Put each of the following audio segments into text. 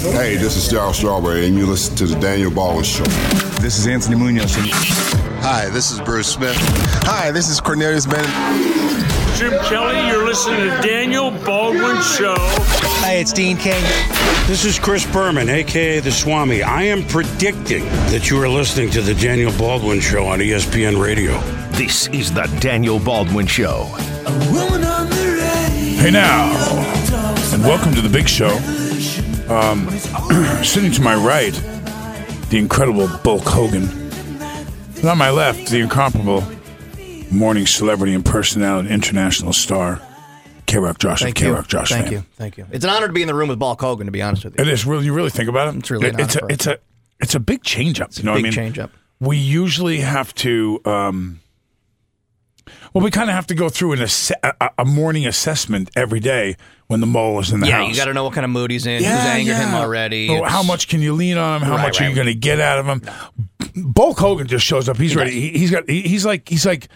Hey, this is Darryl Strawberry, and you listen to the Daniel Baldwin Show. This is Anthony Munoz. Hi, this is Bruce Smith. Hi, this is Cornelius Bennett. Jim Kelly, you're listening to Daniel Baldwin Show. Hey, it's Dean King. This is Chris Berman, aka the Swami. I am predicting that you are listening to the Daniel Baldwin Show on ESPN Radio. This is the Daniel Baldwin Show. Hey now, and welcome to the big show. Um, sitting to my right, the incredible Bulk Hogan. And on my left, the incomparable morning celebrity and personality, international star, K Rock Josh Thank K. Rock Josh. Thank fan. you. Thank you. It's an honor to be in the room with Bulk Hogan, to be honest with you. It is really. You really think about it. It's really an it's a it's a it's a big change up. You know big what I mean? change up. We usually have to. Um, well, we kind of have to go through an asse- a, a morning assessment every day when the mole is in the yeah, house. you got to know what kind of mood he's in, who's angered him already. Oh, how much can you lean on him? How Right, much are right. you going to get out of him? Bulk Hogan just shows up. He's ready. He, he's got. He, he's like. He's like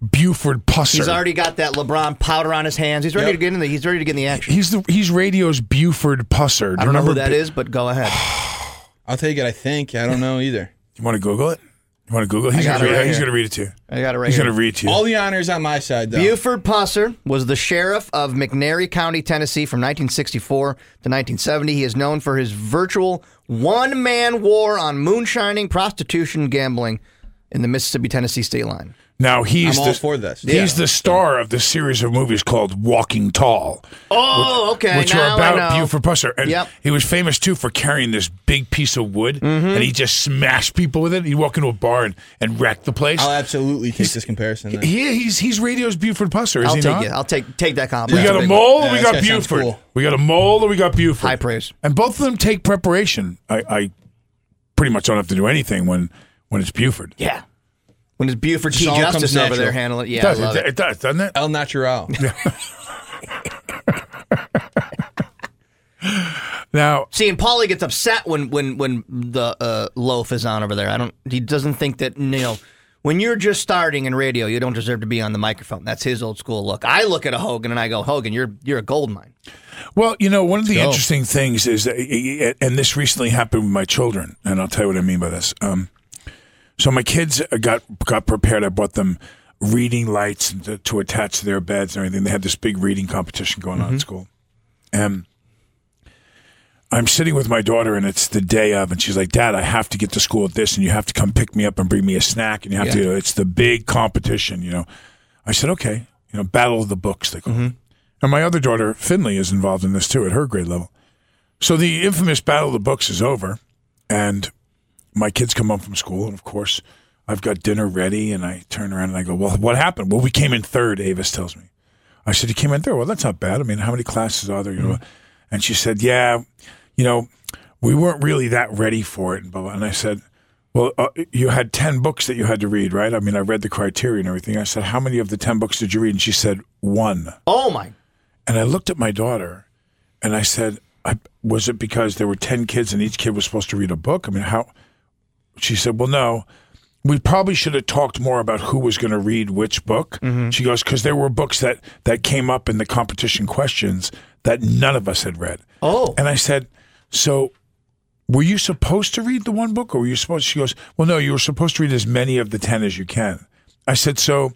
Buford Pusser. He's already got that LeBron powder on his hands. He's ready Yep. to get in the. He's ready to get in the action. He's the. He's radio's Buford Pusser. I don't know who that is, but go ahead. I'll take it. I think I don't know either. You want to Google it? You want to Google? He's He's got going right to read it to you. I got it right He's here. going to read it to you. All the honors on my side, though. Buford Pusser was the sheriff of McNairy County, Tennessee from 1964 to 1970. He is known for his virtual one man war on moonshining, prostitution, gambling in the Mississippi Tennessee state line. Now he's I'm the, all for this. He's the star of the series of movies called Walking Tall. Oh, okay. which now are about. Buford Pusser. And Yep. he was famous too for carrying this big piece of wood Mm-hmm. and he just smashed people with it. He'd walk into a bar and, and wreck the place. I'll absolutely take this comparison. Then. he, he's he's radio's Buford Pusser, is I'll he take not? it. I'll take take that compliment. we got a mole, Yeah, we got Buford. cool. We got a mole, or we got Buford. High praise. And both of them take preparation. I, I pretty much don't have to do anything when when it's Buford. Yeah. When it's Buford Just T. Justice comes over natural. there handling it. Yeah, It Yeah, does, I love it, it. it does, doesn't it? El Natural. Now, See, and Paulie gets upset when when when the uh, loaf is on over there. I don't. He doesn't think that you know. When you're just starting in radio, you don't deserve to be on the microphone. That's his old school look. I look at a Hogan and I go, Hogan, you're you're a gold mine. Well, you know, one of the Go. interesting things is that, and this recently happened with my children, and I'll tell you what I mean by this. Um, so my kids got got prepared. I bought them reading lights to, to attach to their beds and everything. They had this big reading competition going on at mm-hmm. school, and I'm sitting with my daughter, and it's the day of, and she's like, "Dad, I have to get to school at this, and you have to come pick me up and bring me a snack, and you have to. It's the big competition, you know." I said, "Okay." You know, battle of the books. They call it. Mm-hmm. And my other daughter, Finley, is involved in this too at her grade level. So the infamous battle of the books is over, and my kids come home from school, and of course, I've got dinner ready, and I turn around and I go, "Well, what happened?" Well, we came in third. Avis tells me. I said, "You came in third. Well, that's not bad. I mean, how many classes are there?" You know, and she said, "Yeah, you know, we weren't really that ready for it." And blah blah. And I said. Well, uh, you had 10 books that you had to read, right? I mean, I read the criteria and everything. I said, How many of the 10 books did you read? And she said, One. Oh my! And I looked at my daughter and I said, I, Was it because there were 10 kids and each kid was supposed to read a book? I mean, how? She said, Well, no. We probably should have talked more about who was going to read which book. Mm-hmm. She goes, Because there were books that, that came up in the competition questions that none of us had read. Oh, And I said, So were you supposed to read the one book or were you supposed she goes, Well, no, you were supposed to read as many of the ten as you can. I said, So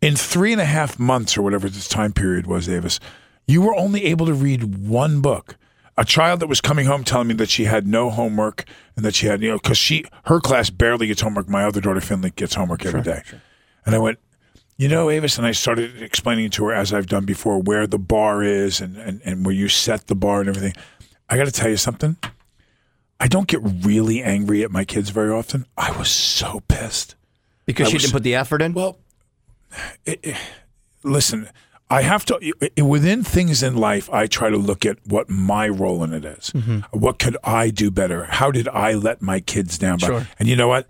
in three and a half months or whatever this time period was, Avis, you were only able to read one book. A child that was coming home telling me that she had no homework and that she had, you know, because she her class barely gets homework. My other daughter Finley gets homework every day. And I went, you know, Avis, and I started explaining to her as I've done before where the bar is and, and, and where you set the bar and everything. I got to tell you something. I don't get really angry at my kids very often. I was so pissed. because I she was- didn't put the effort in. Well, it, it- listen, I have to, within things in life, I try to look at what my role in it is. Mm-hmm. What could I do better? How did I let my kids down? By, Sure. And you know what?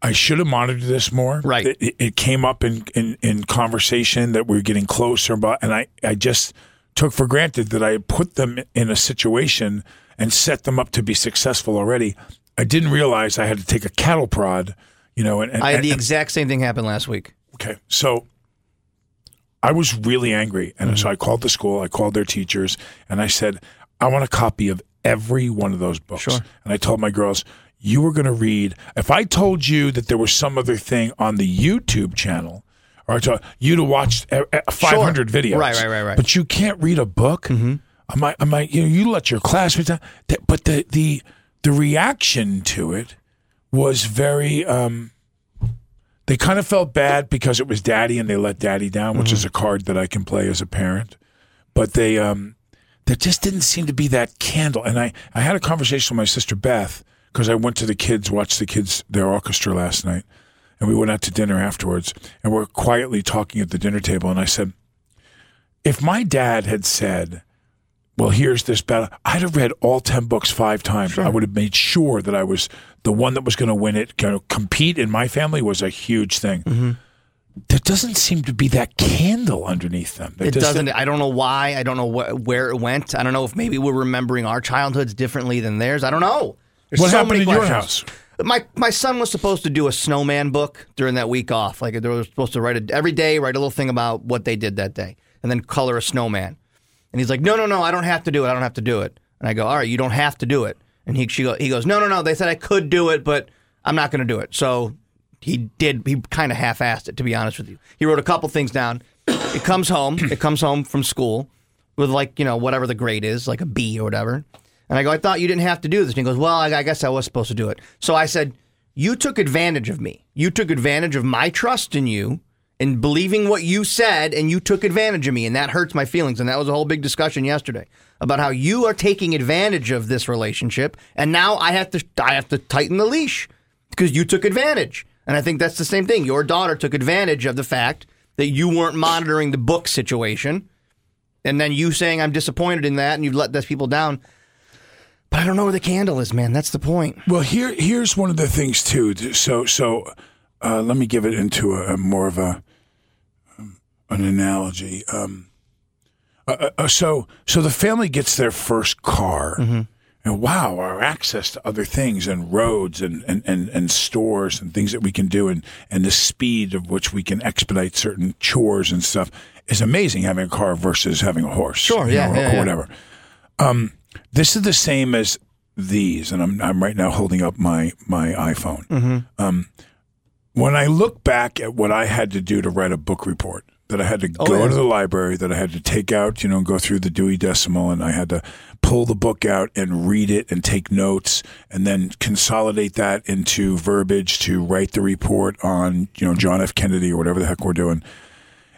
I should have monitored this more. Right. It, it- came up in, in, in conversation that we are getting closer, but and I, I just took for granted that I had put them in a situation and set them up to be successful already. I didn't realize I had to take a cattle prod, you know, and, and I had the and- exact same thing happen last week. Okay. So I was really angry. And so I called the school, I called their teachers, and I said, I want a copy of every one of those books. Sure. And I told my girls, you were going to read. If I told you that there was some other thing on the YouTube channel, or I told you to watch uh, uh, 500 videos, Right, right, right, right. But you can't read a book. Mm-hmm. I might, I might, you know, you let your classmates. down. But the the the reaction to it was very. um They kind of felt bad because it was daddy and they let daddy down, which is a card that I can play as a parent. But they, um there just didn't seem to be that candle. And I, I had a conversation with my sister Beth because I went to the kids, watched the kids, their orchestra last night, and we went out to dinner afterwards. And we're quietly talking at the dinner table. And I said, if my dad had said, well, here's this battle, I'd have read all 10 books five times. I would have made sure that I was the one that was going to win it. You know, compete in my family was a huge thing. Mm-hmm. There doesn't seem to be that candle underneath them. There It doesn't. I don't know why. I don't know wh- where it went. I don't know if maybe we're remembering our childhoods differently than theirs. I don't know. There's What so happened in your house? My my son was supposed to do a snowman book during that week off. Like they were supposed to write a, every day, write a little thing about what they did that day, and then color a snowman. And he's like, "No, no, no, I don't have to do it. I don't have to do it." And I go, "All right, you don't have to do it." And he she go, he goes, "No, no, no. They said I could do it, but I'm not going to do it." So he did. He kind of half-assed it, to be honest with you. He wrote a couple things down. It comes home. It comes home from school with like you know whatever the grade is, like a B or whatever. And I go, I thought you didn't have to do this. And he goes, Well, I, I guess I was supposed to do it. So I said, You took advantage of me. You took advantage of my trust in you and believing what you said, and you took advantage of me, and that hurts my feelings. And that was a whole big discussion yesterday about how you are taking advantage of this relationship, and now I have to I have to tighten the leash because you took advantage. And I think that's the same thing. Your daughter took advantage of the fact that you weren't monitoring the book situation, and then you saying I'm disappointed in that, and you've let those people down. But I don't know where the candle is, man. That's the point. Well, here here's one of the things too. So so uh, let me give it into a, a more of a an analogy. Um, uh, uh, so so the family gets their first car. And wow, our access to other things and roads and, and, and, and stores and things that we can do and, and the speed of which we can expedite certain chores and stuff is amazing having a car versus having a horse. Sure, yeah, know, or yeah, yeah. whatever. Um, this is the same as these, and I'm I'm right now holding up my my iPhone. Mm-hmm. Um, when I look back at what I had to do to write a book report, that I had to Oh, go yeah. to the library, that I had to take out, you know, go through the Dewey Decimal, and I had to pull the book out and read it and take notes, and then consolidate that into verbiage to write the report on, you know, John F. Kennedy or whatever the heck we're doing.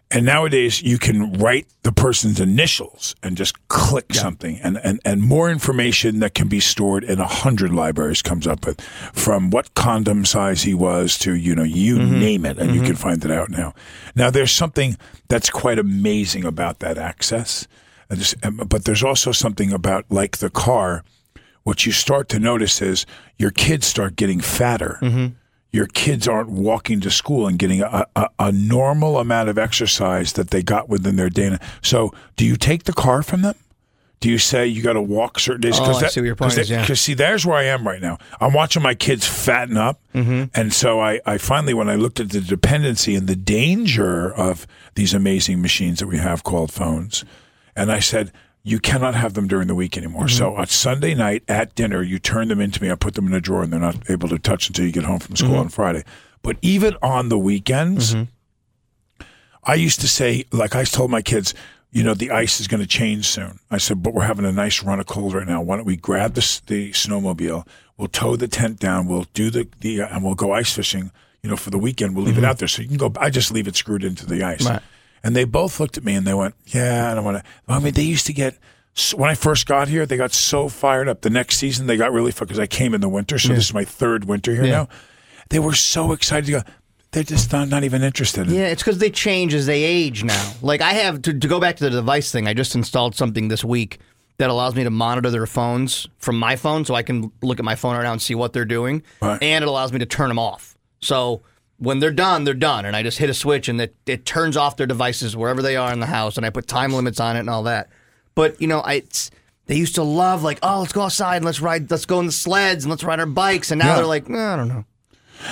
And nowadays, you can write the person's initials and just click something, and, and, and more information that can be stored in a hundred libraries comes up with, from what condom size he was to you know you mm-hmm. name it, and you mm-hmm. can find it out now. Now, there's something that's quite amazing about that access, and just, um, but there's also something about like the car. What you start to notice is your kids start getting fatter mm-hmm. Your kids aren't walking to school and getting a, a, a normal amount of exercise that they got within their day. So, do you take the car from them? Do you say you got to walk certain days? Oh, I see what your point is, yeah. Because see, there's where I am right now. I'm watching my kids fatten up, Mm-hmm. and so I, I finally, when I looked at the dependency and the danger of these amazing machines that we have called phones, and I said, you cannot have them during the week anymore. Mm-hmm. So on Sunday night at dinner, you turn them into me. I put them in a drawer, and they're not able to touch until you get home from school Mm-hmm. on Friday. But even on the weekends, I used to say, like I told my kids, you know, the ice is going to change soon. I said, but we're having a nice run of cold right now. Why don't we grab the, the snowmobile? We'll tow the tent down. We'll do the, the uh, and we'll go ice fishing, you know, for the weekend. We'll leave it out there. So you can go, I just leave it screwed into the ice. Right. And they both looked at me and they went, yeah, I don't want to. I mean, they used to get, when I first got here, they got so fired up. The next season, they got really because I came in the winter. So this is my third winter here now. They were so excited to go. They're just not, not even interested. in Yeah, it's because they change as they age now. Like I have to, to go back to the device thing. I just installed something this week that allows me to monitor their phones from my phone, so I can look at my phone right now and see what they're doing, Right. and it allows me to turn them off. So when they're done, they're done, and I just hit a switch and it, it turns off their devices wherever they are in the house, and I put time limits on it and all that. But you know, I. They used to love like, oh, let's go outside and let's ride, let's go in the sleds and let's ride our bikes, and now Yeah. they're like, "Eh, I don't know.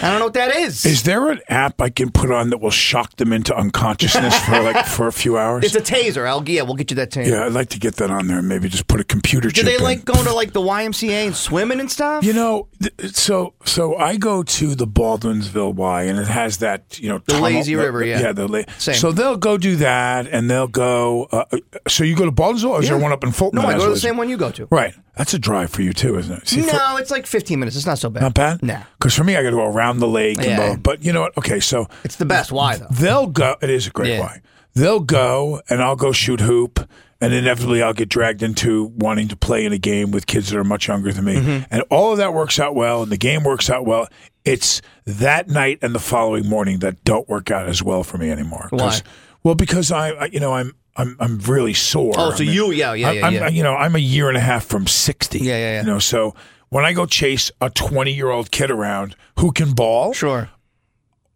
I don't know what that is. Is there an app I can put on that will shock them into unconsciousness for like for a few hours? It's a taser. I'll yeah, we'll get you that taser. yeah, I'd like to get that on there. and Maybe just put a computer Do they in. like going to like the YMCA and swimming and stuff? You know, th- so so I go to the Baldwinsville Y, and it has that you know The tunnel- lazy river, yeah. yeah, the la- Same. So they'll go do that, and they'll go. Uh, uh, so you go to Baldwinsville, or is there one up in Fulton? no, I go to the same one you go to. Right, that's a drive for you too, isn't it? See, for- no, it's like 15 minutes. It's not so bad. not bad. Nah. because for me, I got to go around the lake. Yeah. And but you know what? Okay, so It's the best. Why though? they'll go. It is a great Yeah. Y. They'll go, and I'll go shoot hoop, and inevitably I'll get dragged into wanting to play in a game with kids that are much younger than me, Mm-hmm. and all of that works out well, and the game works out well. It's that night and the following morning that don't work out as well for me anymore. Why? Well, because I, I, you know, I'm. I'm I'm really sore. Oh, so I mean, you- yeah, yeah, I'm- yeah, I'm, yeah. You know, I'm a year and a half from sixty. Yeah, yeah, yeah. You know, so when I go chase a 20 year old kid around who can ball, Sure.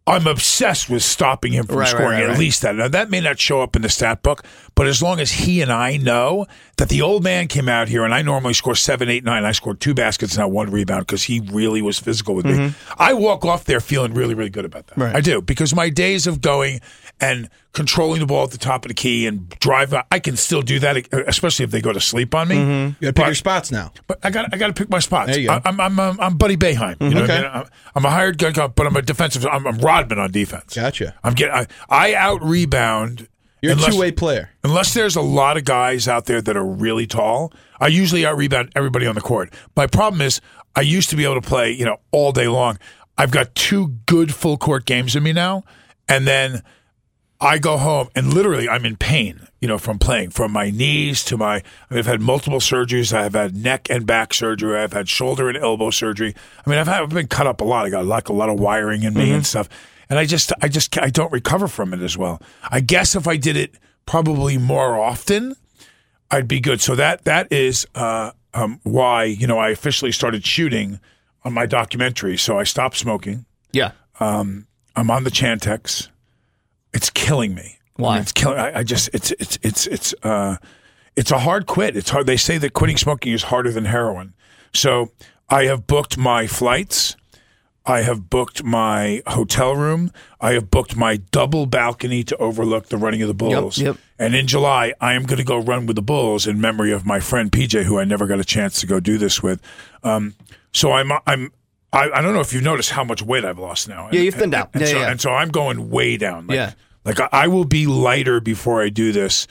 I'm obsessed with stopping him from Right, scoring right, at right. least that. Now that may not show up in the stat book, but as long as he and I know that the old man came out here and I normally score seven, eight, nine, I scored two baskets and not one rebound because he really was physical with me. I walk off there feeling really, really good about that. Mm-hmm. Right. I do because my days of going and controlling the ball at the top of the key and drive, I can still do that, especially if they go to sleep on me. You got to pick your spots now. but I got I got to pick my spots. There you go. I, I'm, I'm I'm I'm Buddy Boeheim. You know what I Okay. mean? I'm, I'm a hired gun, but I'm a defensive. I'm, I'm Rodman on defense. Gotcha. I'm getting. I, I out rebound. You're unless, a two way player. Unless there's a lot of guys out there that are really tall, I usually out rebound everybody on the court. My problem is I used to be able to play, you know, all day long. I've got two good full court games in me now, and then I go home and literally I'm in pain, you know, from playing, from my knees to my. I mean, I've had multiple surgeries. I've had neck and back surgery. I've had shoulder and elbow surgery. I mean, I've, had, I've been cut up a lot. I got like a lot of wiring in me mm-hmm. and stuff, and I just, I just, I don't recover from it as well. I guess if I did it probably more often, I'd be good. So that that is uh, um, why you know I officially started shooting on my documentary. So I stopped smoking. Yeah. I'm on the Chantix. It's killing me. Why? I mean, it's killing. I, I just it's it's it's it's uh, it's a hard quit. It's hard. They say that quitting smoking is harder than heroin. So I have booked my flights. I have booked my hotel room. I have booked my double balcony to overlook the running of the Bulls. yep. And in July, I am going to go run with the Bulls in memory of my friend PJ, who I never got a chance to go do this with. Um, so I'm I'm I, I don't know if you've noticed how much weight I've lost now. Yeah, you've thinned out. And, Yeah, so, yeah. and so I'm going way down. Like, Yeah. like I, I will be lighter before I do this.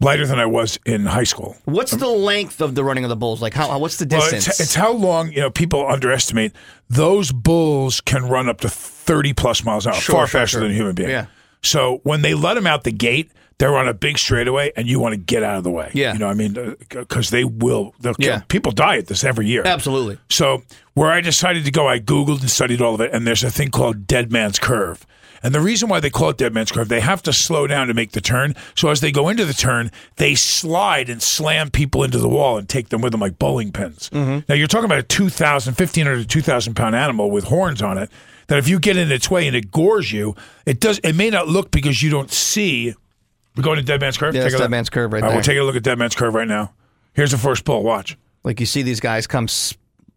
Lighter than I was in high school. What's um, the length of the running of the bulls? Like how? What's the Well, distance? it's, it's how long you know people underestimate those bulls can run up to thirty plus miles an hour, Sure, far sure, faster sure. than a human being. Yeah. So when they let them out the gate, they're on a big straightaway, and you want to get out of the way. Yeah. you know, what I mean, uh, because they will. They'll kill. Yeah. People die at this every year. Absolutely. So where I decided to go, I Googled and studied all of it, and there's a thing called Dead Man's Curve. And the reason why they call it Dead Man's Curve, they have to slow down to make the turn. So as they go into the turn, they slide and slam people into the wall and take them with them like bowling pins. Mm-hmm. Now you're talking about a 2,000, 1,500 to 2,000 pound animal with horns on it. That if you get in its way and it gores you, it does. It may not look because you don't see. We're going to Dead Man's Curve. Yeah, Take a Dead look. Man's Curve right there. We're taking a look at Dead Man's Curve right now. Here's the first bull. Watch. like you see these guys come, s-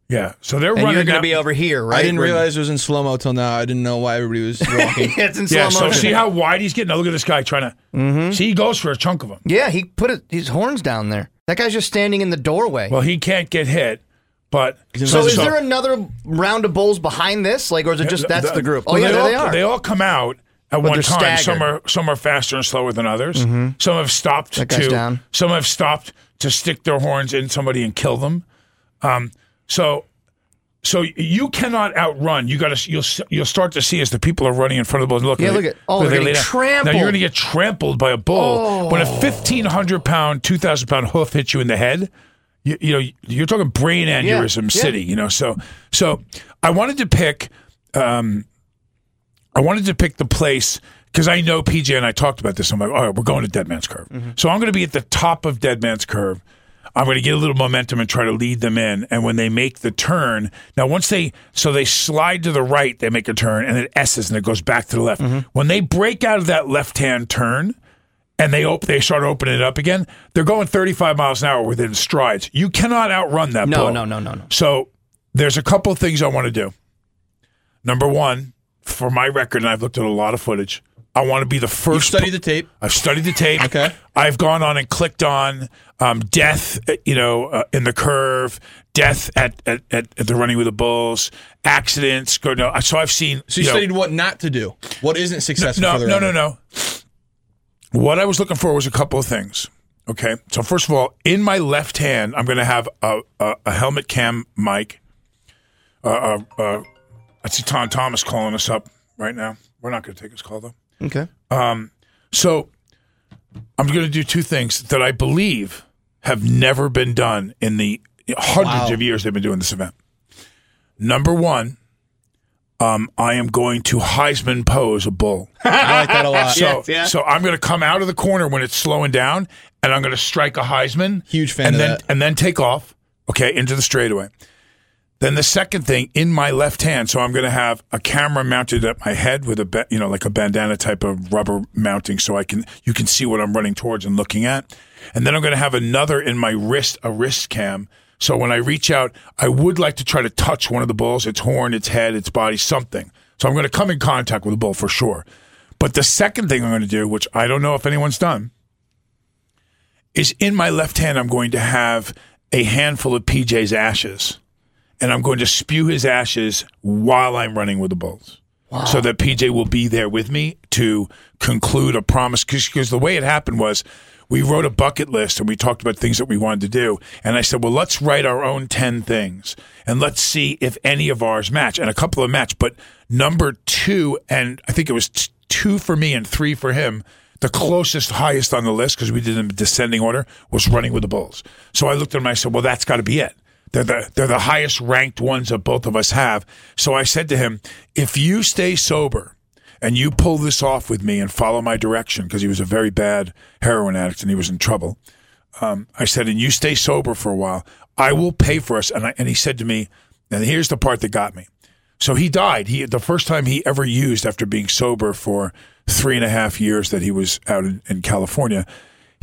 Yeah. So they're and running. you're going to be over here, right? I didn't Where- realize it was in slow mo till now. I didn't know why everybody was walking. it's in slow Yeah, so motion. see how wide he's getting? Now look at this guy trying to. Mm-hmm. See, he goes for a chunk of them. yeah, he put it, his horns down there. That guy's just standing in the doorway. Well, he can't get hit, but so is there another round of bulls behind this? Like, or is it just that's the group? Oh Well, yeah, there all, they are. They all come out at one they're time. Some are some are faster and slower than others. Some have stopped That guy's to. down. Some have stopped to stick their horns in somebody and kill them. Um, so. So you cannot outrun. You got to. You'll you'll start to see as the people are running in front of the bull. Look, Yeah, they- look at- oh, they're they trampled. Now you're going to get trampled by a bull when a fifteen hundred pound, two thousand pound hoof hits you in the head. You, you know you're talking brain aneurysm yeah. city. You know, so so I wanted to pick. Um, I wanted to pick the place because I know PJ and I talked about this. I'm like, all right, we're going to Dead Man's Curve. Mm-hmm. So I'm going to be at the top of Dead Man's Curve. I'm going to get a little momentum and try to lead them in. And when they make the turn, now once they so they slide to the right, they make a turn and it S's and it goes back to the left. Mm-hmm. When they break out of that left hand turn and they op- they start opening it up again, they're going 35 miles an hour within strides. You cannot outrun that. No, no, no, no, no. So there's a couple of things I want to do. Number one, for my record, and I've looked at a lot of footage. I want to be the first. You studied the tape. I've studied the tape. Okay. I've gone on and clicked on um, death, uh, you know, uh, in the curve, death at, at, at, at the running with the bulls, accidents. Go no. So I've seen. So you, know, studied what not to do. What isn't successful no, for the no, no, no. What I was looking for was a couple of things. Okay, so first of all, in my left hand, I'm going to have a, a, a helmet cam mic. Uh, uh, uh, I see Tom Thomas calling us up right now. We're not going to take his call though. Okay. So I'm going to do two things that I believe have never been done in the hundreds Wow. of years they've been doing this event. Number one, um, I am going to Heisman pose a bull. I like that a lot. So, yeah. so I'm going to come out of the corner when it's slowing down, and I'm going to strike a Heisman. Huge fan and of then that. and then take off. Okay, into the straightaway. Then the second thing in my left hand, so I'm going to have a camera mounted at my head with a you know like a bandana type of rubber mounting, so I can you can see what I'm running towards and looking at. And then I'm going to have another in my wrist, a wrist cam. So when I reach out, I would like to try to touch one of the bulls, its horn, its head, its body, something. So I'm going to come in contact with the bull for sure. But the second thing I'm going to do, which I don't know if anyone's done, is in my left hand, I'm going to have a handful of PJ's ashes. And I'm going to spew his ashes while I'm running with the bulls. So that PJ will be there with me to conclude a promise. Because the way it happened was we wrote a bucket list and we talked about things that we wanted to do. And I said, well, let's write our own 10 things and let's see if any of ours match. And a couple of match. But number two, and I think it was t- two for me and three for him, the closest, highest on the list, because we did in descending order, was running with the Bulls. So I looked at him and I said, well, that's got to be it. They're the, they're the highest ranked ones that both of us have. So I said to him, if you stay sober and you pull this off with me and follow my direction, because he was a very bad heroin addict and he was in trouble. Um, I said, and you stay sober for a while, I will pay for us. And, I, and he said to me, and here's the part that got me. So he died. He the first time he ever used after being sober for three and a half years that he was out in, in California.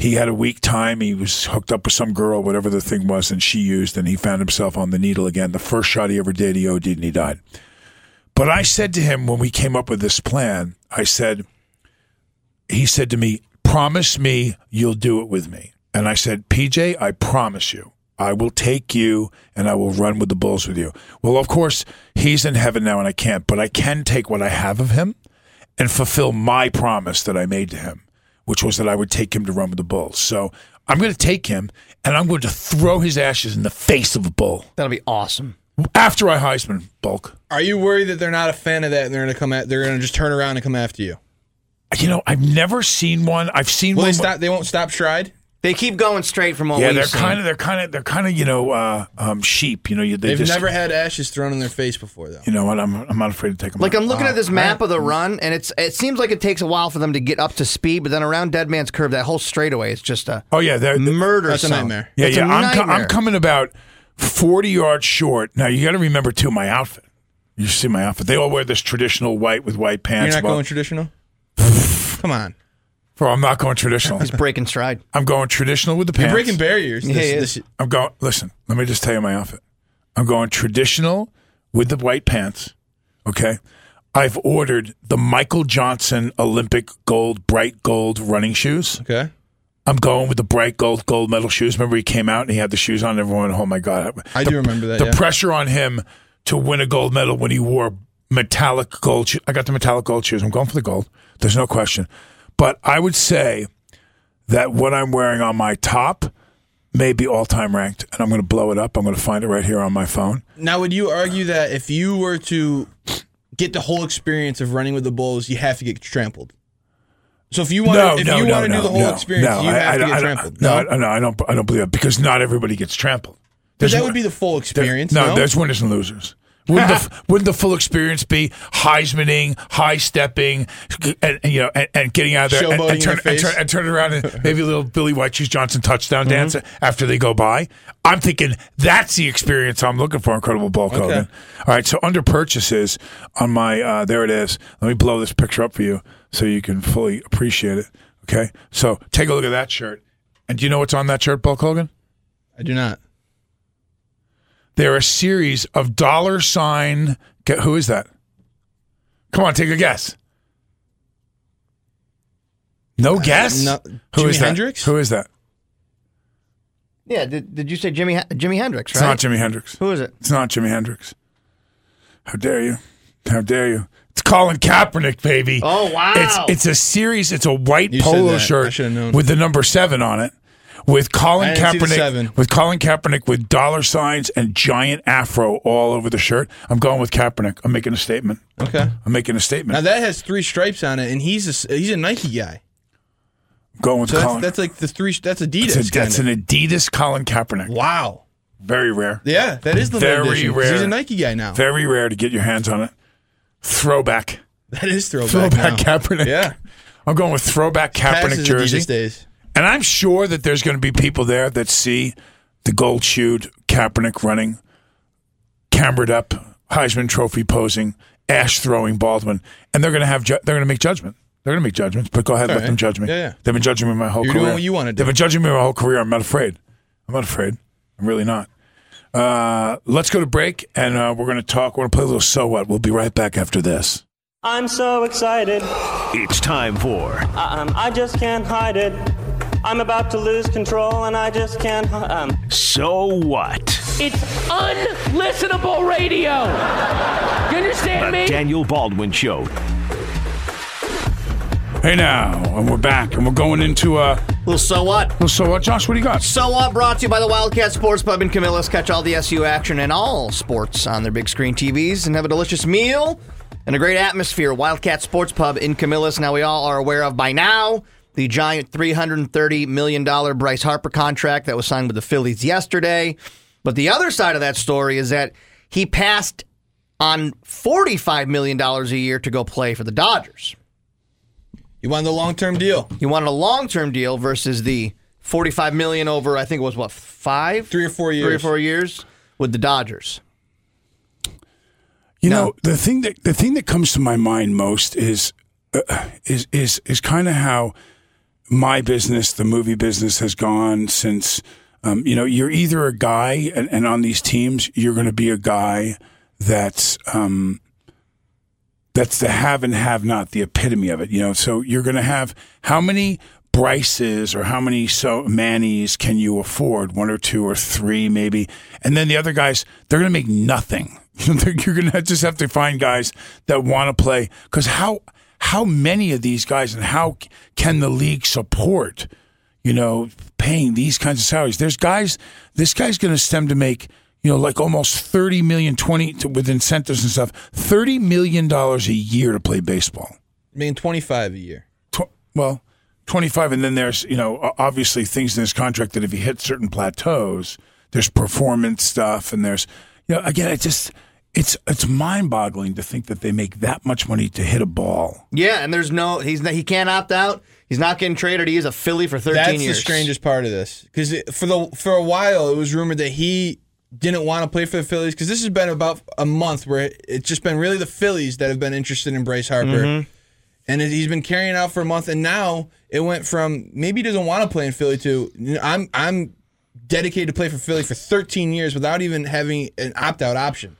He had a weak time. He was hooked up with some girl, whatever the thing was, and she used, and he found himself on the needle again. The first shot he ever did, he OD'd and he died. But I said to him when we came up with this plan, I said, he said to me, promise me you'll do it with me. And I said, PJ, I promise you, I will take you and I will run with the bulls with you. Well, of course, he's in heaven now and I can't, but I can take what I have of him and fulfill my promise that I made to him, which was that I would take him to run with the bulls. So I'm going to take him and I'm going to throw his ashes in the face of a bull That'll be awesome. after I Heisman bulk. Are you worried that they're not a fan of that and they're going to come at? They're going to just turn around and come after you? You know, I've never seen one. I've seen Will one. they stop? They won't stop stride. They keep going straight from what Yeah, we've they're seen. kind of, they're kind of, they're kind of, you know, uh, um, sheep. You know, you, they They've just, never had ashes thrown in their face before, though. You know what? I'm, I'm not afraid to take them. Like out. I'm looking Uh, at this map of the run, and it's it seems like it takes a while for them to get up to speed. But then around Dead Man's Curve, that whole straightaway is just a Oh yeah, they're, murder. That's a zone. nightmare. yeah, It's yeah. a I'm, co- I'm coming about 40 yards short. Now you got to remember too my outfit. You see my outfit. They all wear this traditional white with white pants. You're pants. not Well, going traditional. Come on, bro, I'm not going traditional. He's breaking stride. I'm going traditional with the you're pants. breaking barriers. Yeah, This- he this- I'm going. Listen, let me just tell you my outfit. I'm going traditional with the white pants. Okay. I've ordered the Michael Johnson Olympic gold, bright gold running shoes. okay. I'm going with the bright gold, gold medal shoes. Remember, he came out and he had the shoes on. And everyone, went, oh my god! I do remember that, The yeah. pressure on him to win a gold medal when he wore metallic gold. shoes. I got the metallic gold shoes. I'm going for the gold. There's no question. But I would say that what I'm wearing on my top may be all time ranked, and I'm going to blow it up. I'm going to find it right here on my phone. Now, would you argue that if you were to get the whole experience of running with the Bulls, you have to get trampled? So if you want, no, to, if no, you no, want to do the whole experience, no, you have I to get I don't- trampled. No, no, I don't. I don't believe that because not everybody gets trampled. but There's that one- would be the full There- experience. no, no, there's winners and losers. Wouldn't the wouldn't the full experience be Heismaning, high stepping, and, and, you know, and, and getting out of there and, and, turn, and, turn, and turn around and maybe a little Billy White Shoes Johnson touchdown Mm-hmm. dance after they go by? I'm thinking that's the experience I'm looking for. Incredible Bulk Okay. Hogan. All right, so under purchases on my uh, there it is. Let me blow this picture up for you so you can fully appreciate it. Okay, so take a look at that shirt. And do you know what's on that shirt, Bulk Hogan? I do not. There are a series of dollar sign. Who is that? Come on, take a guess. No uh, guess. no- Who Jimi is that? Hendrix? Who is that? Yeah, did, did you say Jimmy Jimi Hendrix, It's not Jimi Hendrix. Who is it? It's not Jimi Hendrix. How dare you? How dare you? It's Colin Kaepernick, baby. Oh, wow. It's it's a series. It's a white You polo shirt with the number seven on it, with Colin I didn't see the Kaepernick with Colin Kaepernick with dollar signs and giant afro all over the shirt. I'm going with Kaepernick. I'm making a statement. Okay. I'm making a statement. Now that has three stripes on it, and he's a, he's a Nike guy. I'm going with So Colin. that's, that's like the three. That's Adidas. That's, a- that's an Adidas Colin Kaepernick. wow. Very rare. Yeah, that is the Very edition, rare. He's a Nike guy now. Very rare to get your hands on it. Throwback. That is throwback. Throwback now. Kaepernick. Yeah. I'm going with throwback Kaepernick jersey. Adidas days. And I'm sure that there's going to be people there that see the gold shoed Kaepernick running, cambered up, Heisman Trophy posing, ash throwing Baldwin, and they're going to have ju- they're going to make judgment. They're going to make judgments, but go ahead, All let right. them judge me. Yeah, yeah. They've been judging me my whole You're career. doing what you wanna do. They've been judging me my whole career. I'm not afraid. I'm not afraid. I'm really not. Uh, let's go to break, and uh, we're going to talk. We're going to play a little so what. We'll be right back after this. I'm so excited. It's time for Um, I just can't hide it. I'm about to lose control and I just can't. Um. So What? It's unlistenable radio. You understand The me? Daniel Baldwin Show. Hey now, and we're back, and we're going into a Well, so what? well, so what, Josh? What do you got? So what? Brought to you by the Wildcat Sports Pub in Camillus. Catch all the SU action and all sports on their big screen TVs and have a delicious meal and a great atmosphere. Wildcat Sports Pub in Camillus. Now we all are aware of by now the giant $330 million Bryce Harper contract that was signed with the Phillies yesterday. But the other side of that story is that he passed on $45 million a year to go play for the Dodgers. You wanted a long term deal. You wanted a long term deal versus the 45 million over, I think it was what, five? Three or four years. Three or four years with the Dodgers. You No. know, the thing that the thing that comes to my mind most is uh, is is is kind of how my business, the movie business, has gone since. Um, you know, you're either a guy, and, and on these teams, you're going to be a guy that's um, that's the have and have not, the epitome of it. You know, so you're going to have how many Bryces or how many so Mannies can you afford? One or two or three, maybe. And then the other guys, they're going to make nothing. you're going to just have to find guys that want to play because how how many of these guys and how can the league support? You know, paying these kinds of salaries. There's guys. This guy's going to stem to make you know, like almost 30 million, 20 to, with incentives and stuff, 30 million dollars a year to play baseball. I mean, 25 a year. Tw- well, 25 and then there's, you know, obviously things in this contract that if you hit certain plateaus, there's performance stuff and there's you know, again, it just it's it's mind-boggling to think that they make that much money to hit a ball. Yeah, and there's no he's he can't opt out. He's not getting traded. He is a Philly for 13 That's years. the strangest part of this because for the for a while it was rumored that he didn't want to play for the Phillies because this has been about a month where it's just been really the Phillies that have been interested in Bryce Harper, Mm-hmm. and he's been carrying out for a month, and now it went from maybe he doesn't want to play in Philly to I'm I'm dedicated to play for Philly for 13 years without even having an opt out option.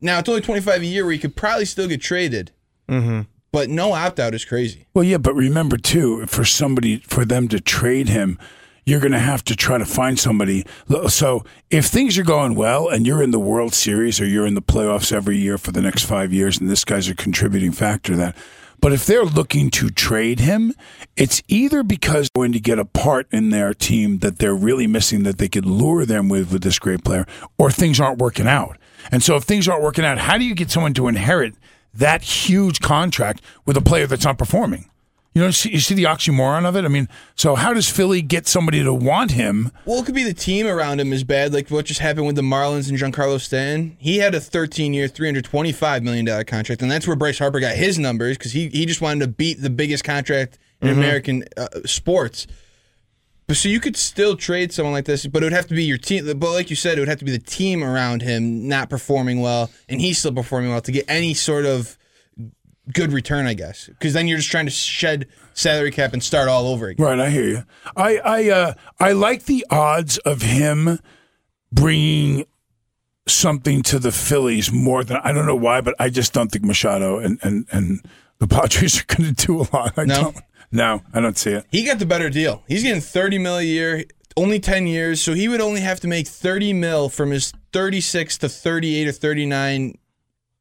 Now it's only 25 a year where you could probably still get traded, Mm-hmm. but no opt out is crazy. Well, yeah, but remember too, for somebody for them to trade him, you're going to have to try to find somebody. So if things are going well and you're in the World Series or you're in the playoffs every year for the next five years, and this guy's a contributing factor to that. But if they're looking to trade him, it's either because they're going to get a part in their team that they're really missing that they could lure them with with this great player, or things aren't working out. And so if things aren't working out, how do you get someone to inherit that huge contract with a player that's not performing? You know, see, you see the oxymoron of it. I mean, so how does Philly get somebody to want him? Well, it could be the team around him is bad, like what just happened with the Marlins and Giancarlo Stanton. He had a 13-year, $325 million contract, and that's where Bryce Harper got his numbers because he, he just wanted to beat the biggest contract in Mhm. American uh, sports. So you could still trade someone like this, but it would have to be your team. But like you said, it would have to be the team around him not performing well, and he's still performing well to get any sort of good return, I guess. Because then you're just trying to shed salary cap and start all over again. Right, I hear you. I I uh, I like the odds of him bringing something to the Phillies more than I don't know why, but I just don't think Machado and and, and the Padres are going to do a lot. I No? don't. No, I don't see it. He got the better deal. He's getting 30 mil a year, only 10 years, so he would only have to make 30 mil from his 36 to 38 or 39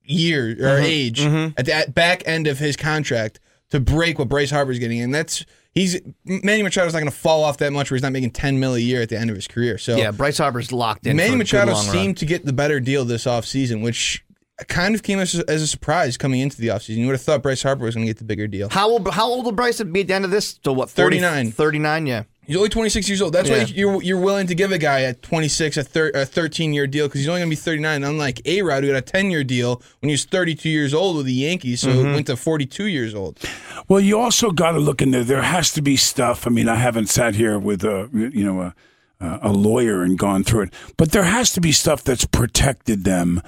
year or Mm-hmm. age at the at back end of his contract to break what Bryce Harper's getting. And that's he's Manny Machado's not going to fall off that much where he's not making 10 mil a year at the end of his career. So Yeah, Bryce Harper's locked in. Manny for a good Machado long run. seemed to get the better deal this offseason, which kind of came as a, as a surprise coming into the offseason. You would have thought Bryce Harper was going to get the bigger deal. How old? How old will Bryce be at the end of this? So what? 40 39. 39, Yeah. He's only 26 years old. That's why you're you're willing to give a guy at 26 a, thir- a 13 year deal because he's only going to be 39. Unlike A Rod, who got a 10 year deal when he was 32 years old with the Yankees, so Mm-hmm. went to 42 years old. Well, you also got to look in there. There has to be stuff. I mean, I haven't sat here with a you know a, a lawyer and gone through it, but there has to be stuff that's protected them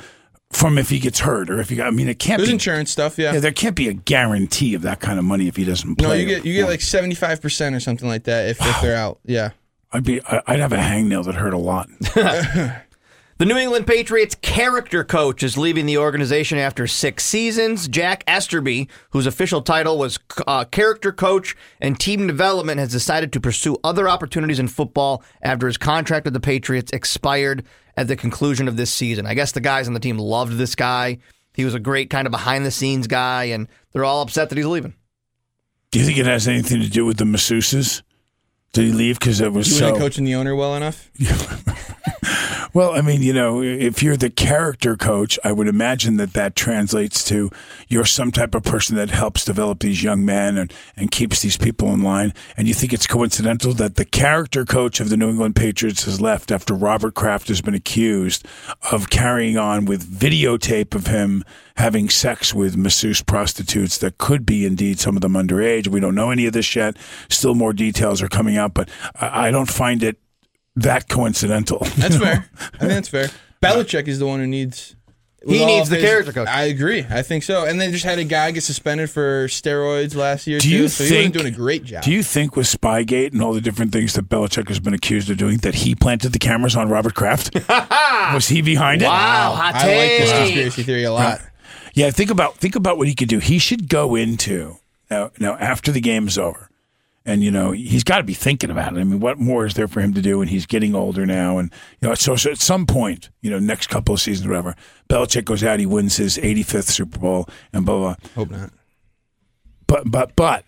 from if he gets hurt or if he. got- I mean, it can't There's be. insurance stuff, yeah. Yeah, there can't be a guarantee of that kind of money if he doesn't play. no, you get you get like 75 percent or something like that if, if they're out. Yeah. I'd be. I- I'd have a hangnail that hurt a lot. The New England Patriots character coach is leaving the organization after six seasons. Jack Easterby, whose official title was uh, character coach and team development, has decided to pursue other opportunities in football after his contract with the Patriots expired at the conclusion of this season. I guess the guys on the team loved this guy. He was a great kind of behind the scenes guy, and they're all upset that he's leaving. Do you think it has anything to do with the masseuses? Did he leave because it was You so? weren't coaching the owner well enough. Well, I mean, you know, if you're the character coach, I would imagine that that translates to you're some type of person that helps develop these young men and, and keeps these people in line. And you think it's coincidental that the character coach of the New England Patriots has left after Robert Kraft has been accused of carrying on with videotape of him having sex with masseuse prostitutes that could be indeed some of them underage. We don't know any of this yet. Still more details are coming out, but I, I don't find it that coincidental. That's fair. I think that's fair. Belichick is the one who needs. He needs of the character coach. I agree. I think so. And they just had a guy get suspended for steroids last year Do too. you so think he wasn't doing a great job. Do you think with Spygate and all the different things that Belichick has been accused of doing that he planted the cameras on Robert Kraft? Was he behind it? Wow, hot take. I like this take. conspiracy theory a lot. Yeah, think about think about what he could do. He should go into now now after the game's over. And you know he's got to be thinking about it. I mean, what more is there for him to do? And he's getting older now. And you know, so, so at some point, you know, next couple of seasons, whatever, Belichick goes out, he wins his 85th Super Bowl, and blah blah. Hope not. But but but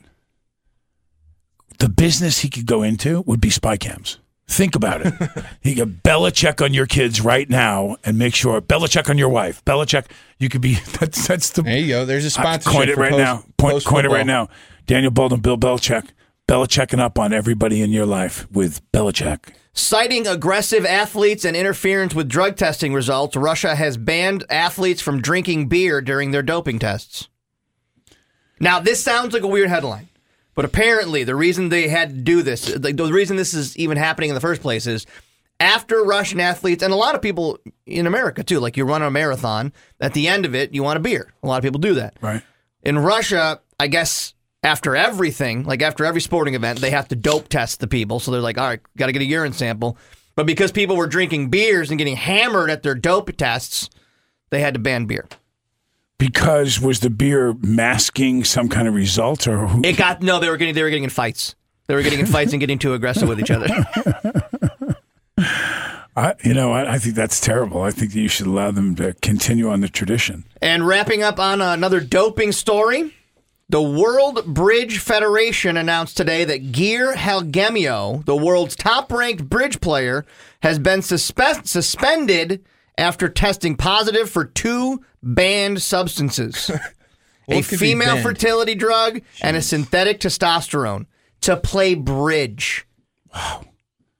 the business he could go into would be spy cams. Think about it. he could Belichick on your kids right now and make sure Belichick on your wife. Belichick, you could be that's that's the There you go. There's a I sponsorship. coined it for right post- now. Point, coin it right now. Daniel Baldwin, Bill Belichick. Belichecking up on everybody in your life with Belichick. Citing aggressive athletes and interference with drug testing results, Russia has banned athletes from drinking beer during their doping tests. Now, this sounds like a weird headline, but apparently the reason they had to do this, the, the reason this is even happening in the first place is after Russian athletes, and a lot of people in America too, like you run a marathon, at the end of it, you want a beer. A lot of people do that. Right. In Russia, I guess after everything, like after every sporting event, they have to dope test the people. So they're like, all right, got to get a urine sample. But because people were drinking beers and getting hammered at their dope tests, they had to ban beer. Because was the beer masking some kind of results or who? It got no, they were getting they were getting in fights. They were getting in fights and getting too aggressive with each other. I, you know, I, I think that's terrible. I think that you should allow them to continue on the tradition. And wrapping up on another doping story, the World Bridge Federation announced today that Geir Helgemo, the world's top-ranked bridge player, has been suspe- suspended after testing positive for two banned substances. a What could be female fertility drug and a synthetic testosterone to play bridge. Wow.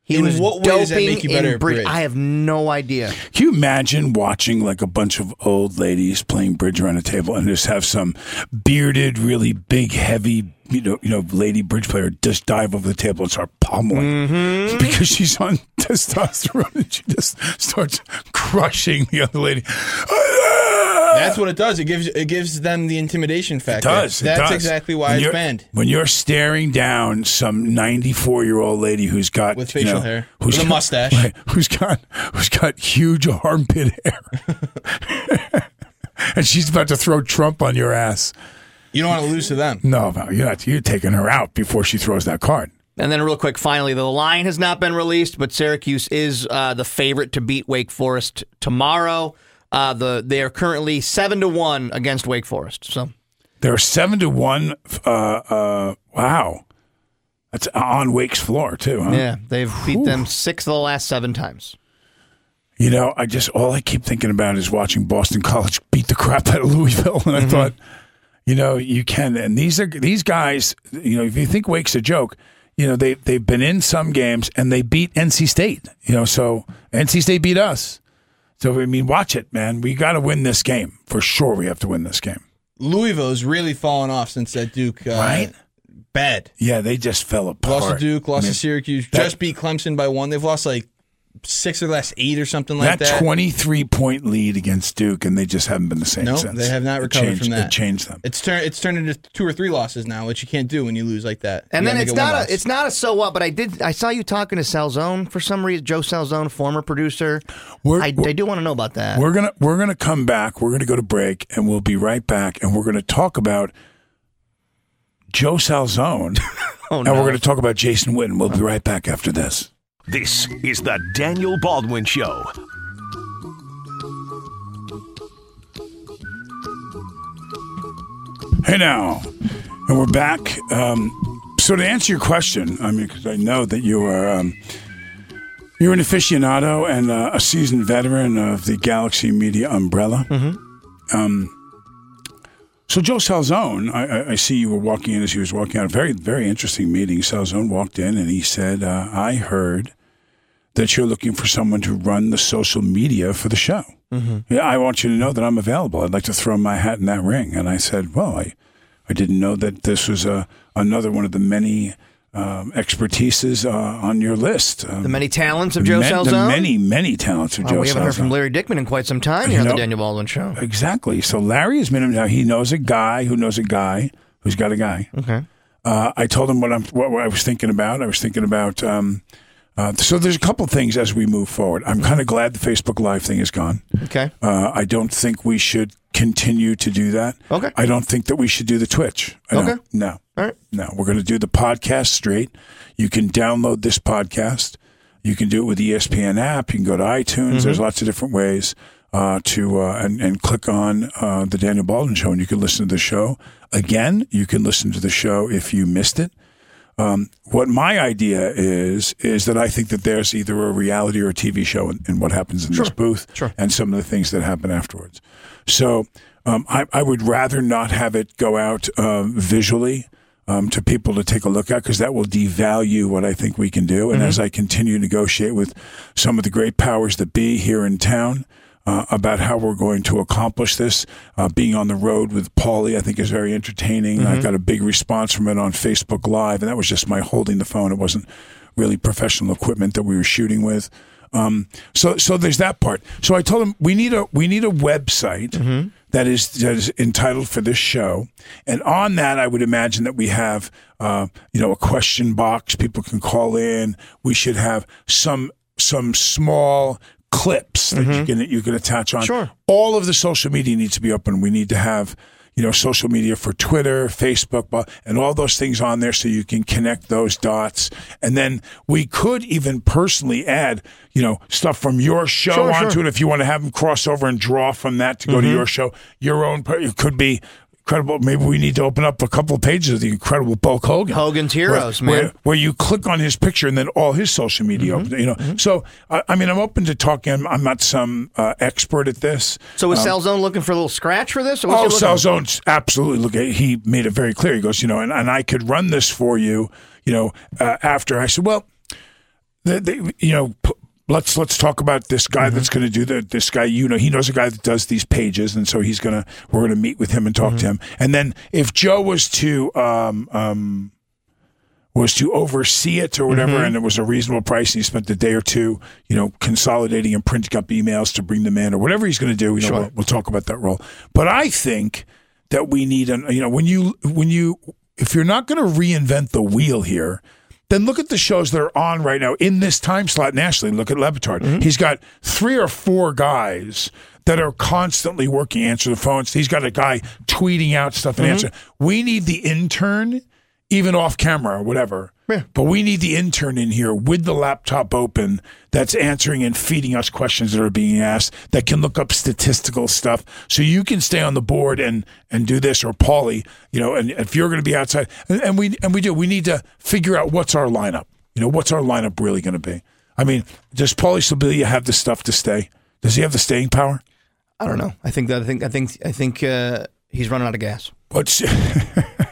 He In was what way doping does that make you better in at bridge. bridge? I have no idea. Can you imagine watching like a bunch of old ladies playing bridge around a table and just have some bearded, really big, heavy, you know, you know, lady bridge player just dive over the table and start pummeling Mm-hmm. because she's on testosterone and she just starts crushing the other lady. That's what it does. It gives it gives them the intimidation It factor. does. it That's does. exactly why When it's banned. When you're staring down some 94 year old lady who's got With you facial know, hair. who's With a mustache. right, who's got who's got huge armpit hair, and she's about to throw Trump on your ass. You don't want to lose to them. No, no, you're not. You're taking her out before she throws that card. And then, real quick, finally, the line has not been released, but Syracuse is uh, the favorite to beat Wake Forest tomorrow. Uh, the they are currently seven to one against Wake Forest. So They're seven to one. Uh, uh, wow, that's on Wake's floor too. Huh? yeah, they've beat them six of the last seven times. You know, I just all I keep thinking about is watching Boston College beat the crap out of Louisville, and I Mm-hmm. thought, you know, you can. And these are these guys. You know, if you think Wake's a joke, you know they they've been in some games and they beat NC State. You know, so NC State beat us. So I mean, watch it, man. We got to win this game for sure. We have to win this game. Louisville's really fallen off since that Duke. Uh, Right? Bad. Yeah, they just fell apart. Lost to Duke, lost I mean, to Syracuse, that- just beat Clemson by one. They've lost like six or less eight or something like that, that. 23 point lead against Duke, and they just haven't been the same no, since. they have not recovered changed- from that. It changed them. It's turned it's turned into two or three losses now, which you can't do when you lose like that. And You then it's make it one not a it's not a so what, but I did I saw you talking to Salzone for some reason. Joe Salzone, former producer. We're- I, I do want to know about that. We're gonna we're gonna come back. We're gonna go to break, and we'll be right back. And we're gonna talk about Joe Salzone, oh and no! we're gonna talk about Jason Witten. We'll be right back after this. This is the Daniel Baldwin Show. Hey now, and we're back. Um, so to answer your question, I mean, because I know that you are um, you're an aficionado and uh, a seasoned veteran of the Galaxy Media umbrella. Um, so Joe Salzone, I, I, I see you were walking in as he was walking out. A very, very interesting meeting. Salzone walked in and he said, uh, "I heard that you're looking for someone to run the social media for the show. Yeah, I want you to know that I'm available. I'd like to throw my hat in that ring." And I said, "Well, I, I didn't know that this was a another one of the many." Um, expertises uh, on your list. Um, the many talents of Joe Salzone. The many, many talents of Oh, Joe we haven't heard from Larry Dickman in quite some time here You on the Daniel Baldwin Show. Exactly. So Larry has been now. He knows a guy who knows a guy who's got a guy. Okay. Uh, I told him what I'm what, what I was thinking about. I was thinking about. Um, uh, so there's a couple things as we move forward. I'm kind of glad the Facebook Live thing is gone. Okay. Uh, I don't think we should continue to do that. Okay. I don't think that we should do the Twitch. I don't. Okay. No. All right. No, we're going to do the podcast straight. You can download this podcast. You can do it with the ESPN app. You can go to iTunes. There's lots of different ways uh, to uh, and, and click on uh, the Daniel Baldwin Show, and you can listen to the show again. You can listen to the show if you missed it. Um, what my idea is is that I think that there's either a reality or a TV show in, in what happens in this booth Sure. and some of the things that happen afterwards. So um, I, I would rather not have it go out um, visually um, to people to take a look at because that will devalue what I think we can do. And as I continue to negotiate with some of the great powers that be here in town. Uh, about how we're going to accomplish this. Uh, being on the road with Paulie, I think, is very entertaining. I got a big response from it on Facebook Live, and that was just my holding the phone. It wasn't really professional equipment that we were shooting with. Um, so, so there's that part. So I told him we need a we need a website that is that is entitled for this show, and on that I would imagine that we have uh, you know a question box people can call in. We should have some some small clips that you mm-hmm. can you can attach on. Sure. All of the social media needs to be open. We need to have you know social media for Twitter, Facebook, and all those things on there so you can connect those dots. And then we could even personally add you know stuff from your show Sure, onto sure. it if you want to have them cross over and draw from that to go to mm-hmm. your show. Your own it could be. Incredible. Maybe we need to open up a couple of pages of the incredible Bulk Hogan. Hogan's Heroes, where, man. Where, where you click on his picture and then all his social media. Mm-hmm. open, you know, so I, I mean, I'm open to talking. I'm, I'm not some uh, expert at this. So is Salzone looking for a little scratch for this? Oh, Salzone's absolutely. Look, he made it very clear. He goes, you know, and, and I could run this for you, you know, uh, after. I said, well, the, the, you know, p- let's let's talk about this guy that's going to do the this guy. You know, he knows a guy that does these pages, and so he's gonna we're gonna meet with him and talk to him. And then if Joe was to um um. was to oversee it or whatever, Mm-hmm. and it was a reasonable price. And he spent a day or two, you know, consolidating and printing up emails to bring them in or whatever he's going to do. You know, Sure. we'll, we'll talk about that role. But I think that we need an, you know, when you when you if you're not going to reinvent the wheel here. Then look at the shows that are on right now in this time slot nationally. Look at Le Batard. Mm-hmm. He's got three or four guys that are constantly working, answer the phones. He's got a guy tweeting out stuff and mm-hmm. answering. We need the intern, even off camera or whatever. But we need the intern in here with the laptop open that's answering and feeding us questions that are being asked that can look up statistical stuff. So you can stay on the board and and do this or Paulie, you know, and if you're going to be outside and, and we and we do, we need to figure out what's our lineup. You know, what's our lineup really going to be? I mean, does Paulie Sibilia have the stuff to stay? Does he have the staying power? I don't know. I think that I think I think I think uh, he's running out of gas. What's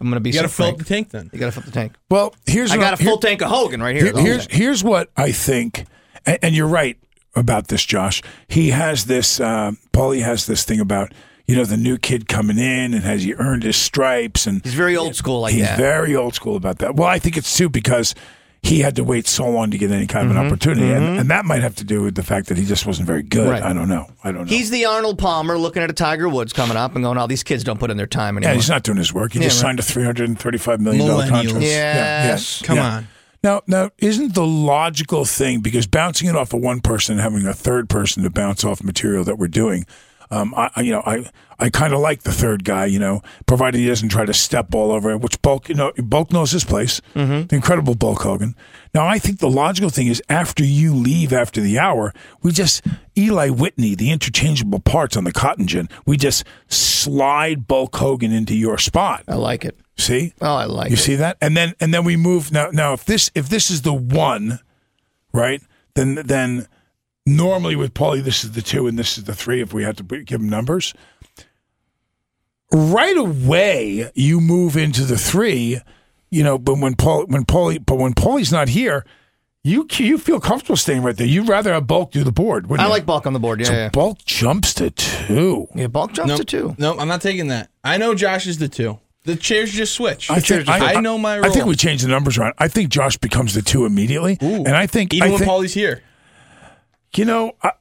I'm going to be. You got to so fill up the tank then. You got to fill up the tank. well? Here's I what got a here- full tank of Hogan right here. Here- I'm here's saying. here's what I think, and, and you're right about this, Josh. He has this. Uh, Paulie has this thing about you know the new kid coming in and has he earned his stripes and He's very old school like he's that. very old school about that. Well, I think it's too because he had to wait so long to get any kind of Mm-hmm. an opportunity, and, and that might have to do with the fact that he just wasn't very good. Right. I don't know. I don't know. He's the Arnold Palmer looking at a Tiger Woods coming up and going, "Oh, these kids don't put in their time anymore. yeah, anymore." he's not doing his work. He Yeah, just right. signed a three hundred and thirty-five million dollar contract. Yes. Come on. Now, now, isn't the logical thing because bouncing it off of one person, and having a third person to bounce off material that we're doing? Um, I, I- you know, I, I kind of like the third guy, you know, provided he doesn't try to step all over it. Which Bulk, you know, Bulk knows his place. Mm-hmm. The incredible Bulk Hogan. Now, I think the logical thing is after you leave after the hour, we just Eli Whitney, the interchangeable parts on the cotton gin. We just slide Bulk Hogan into your spot. I like it. See? Oh, I like it. you it. see that and then and then we move now now if this if this is the one right then then normally with paulie this is the two and this is the three if we had to give him numbers right away you move into the three you know but when paul when paulie but when paulie's not here you you feel comfortable staying right there you'd rather have bulk do the board wouldn't I you? like Bulk on the board. Yeah, so yeah. bulk jumps to two yeah Bulk jumps Nope. to two. Nope, I'm not taking that. I know Josh is the two. The chairs just switch. I, think, I, know my role. I think we changed the numbers around. I think Josh becomes the two immediately, and I think even I when think, Paulie's here. you know, I,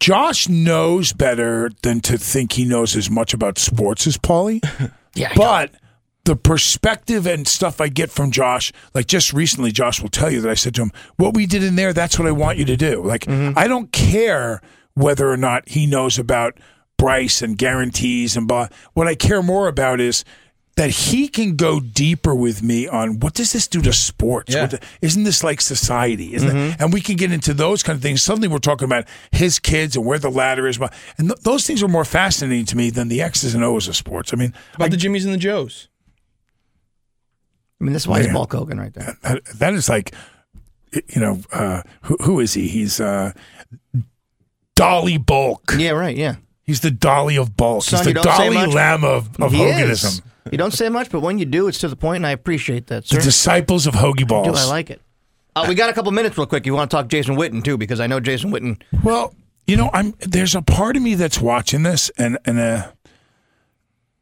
Josh knows better than to think he knows as much about sports as Paulie. Yeah, but the perspective and stuff I get from Josh, like just recently, Josh will tell you that I said to him, "What we did in there, that's what I want you to do." Like mm-hmm. I don't care whether or not he knows about Bryce and guarantees and blah. What I care more about is that he can go deeper with me on what does this do to sports? Yeah. The- isn't this like society? Isn't it? And we can get into those kind of things. Suddenly we're talking about his kids and where the ladder is. And th- those things are more fascinating to me than the X's and O's of sports. I mean, About the Jimmies and the Joes. I mean, that's why he's Man. Bulk Hogan right there. that, that is like, you know, uh, who, who is he? He's uh, Dolly Bulk. Yeah, right. Yeah. He's the Dolly of bulk. Son, He's the Dolly. Lamb of, of He Hoganism. is. You don't say much, but when you do, it's to the point, and I appreciate that, sir. The disciples of Hoagie Balls. do I like it? Uh, we got a couple minutes real quick. You want to talk Jason Witten too, because I know Jason Witten. Well, you know, I'm there's a part of me that's watching this, and and uh,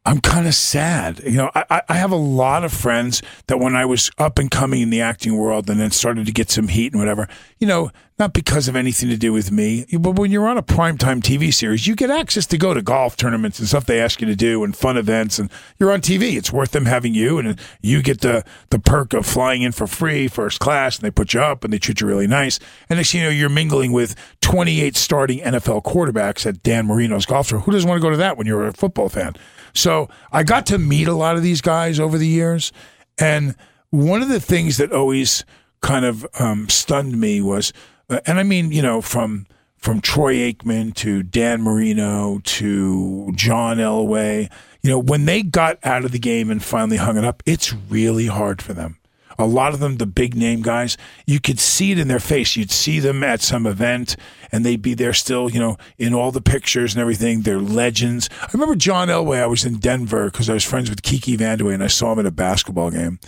I'm kind of sad. You know, I, I- have a lot of friends that when I was up and coming in the acting world, and then started to get some heat and whatever. You know, not because of anything to do with me, but when you're on a primetime TV series, you get access to go to golf tournaments and stuff they ask you to do, and fun events, and you're on TV. It's worth them having you, and you get the the perk of flying in for free, first class, and they put you up and they treat you really nice. And next you know, you're mingling with 28 starting NFL quarterbacks at Dan Marino's golf tour. Who doesn't want to go to that when you're a football fan? So I got to meet a lot of these guys over the years, and one of the things that always kind of um, stunned me was, uh, and I mean, you know, from from Troy Aikman to Dan Marino to John Elway, you know, when they got out of the game and finally hung it up, it's really hard for them. A lot of them, the big name guys, you could see it in their face. You'd see them at some event and they'd be there still, you know, in all the pictures and everything. They're legends. I remember John Elway, I was in Denver because I was friends with Kiki Vandeweghe and I saw him at a basketball game.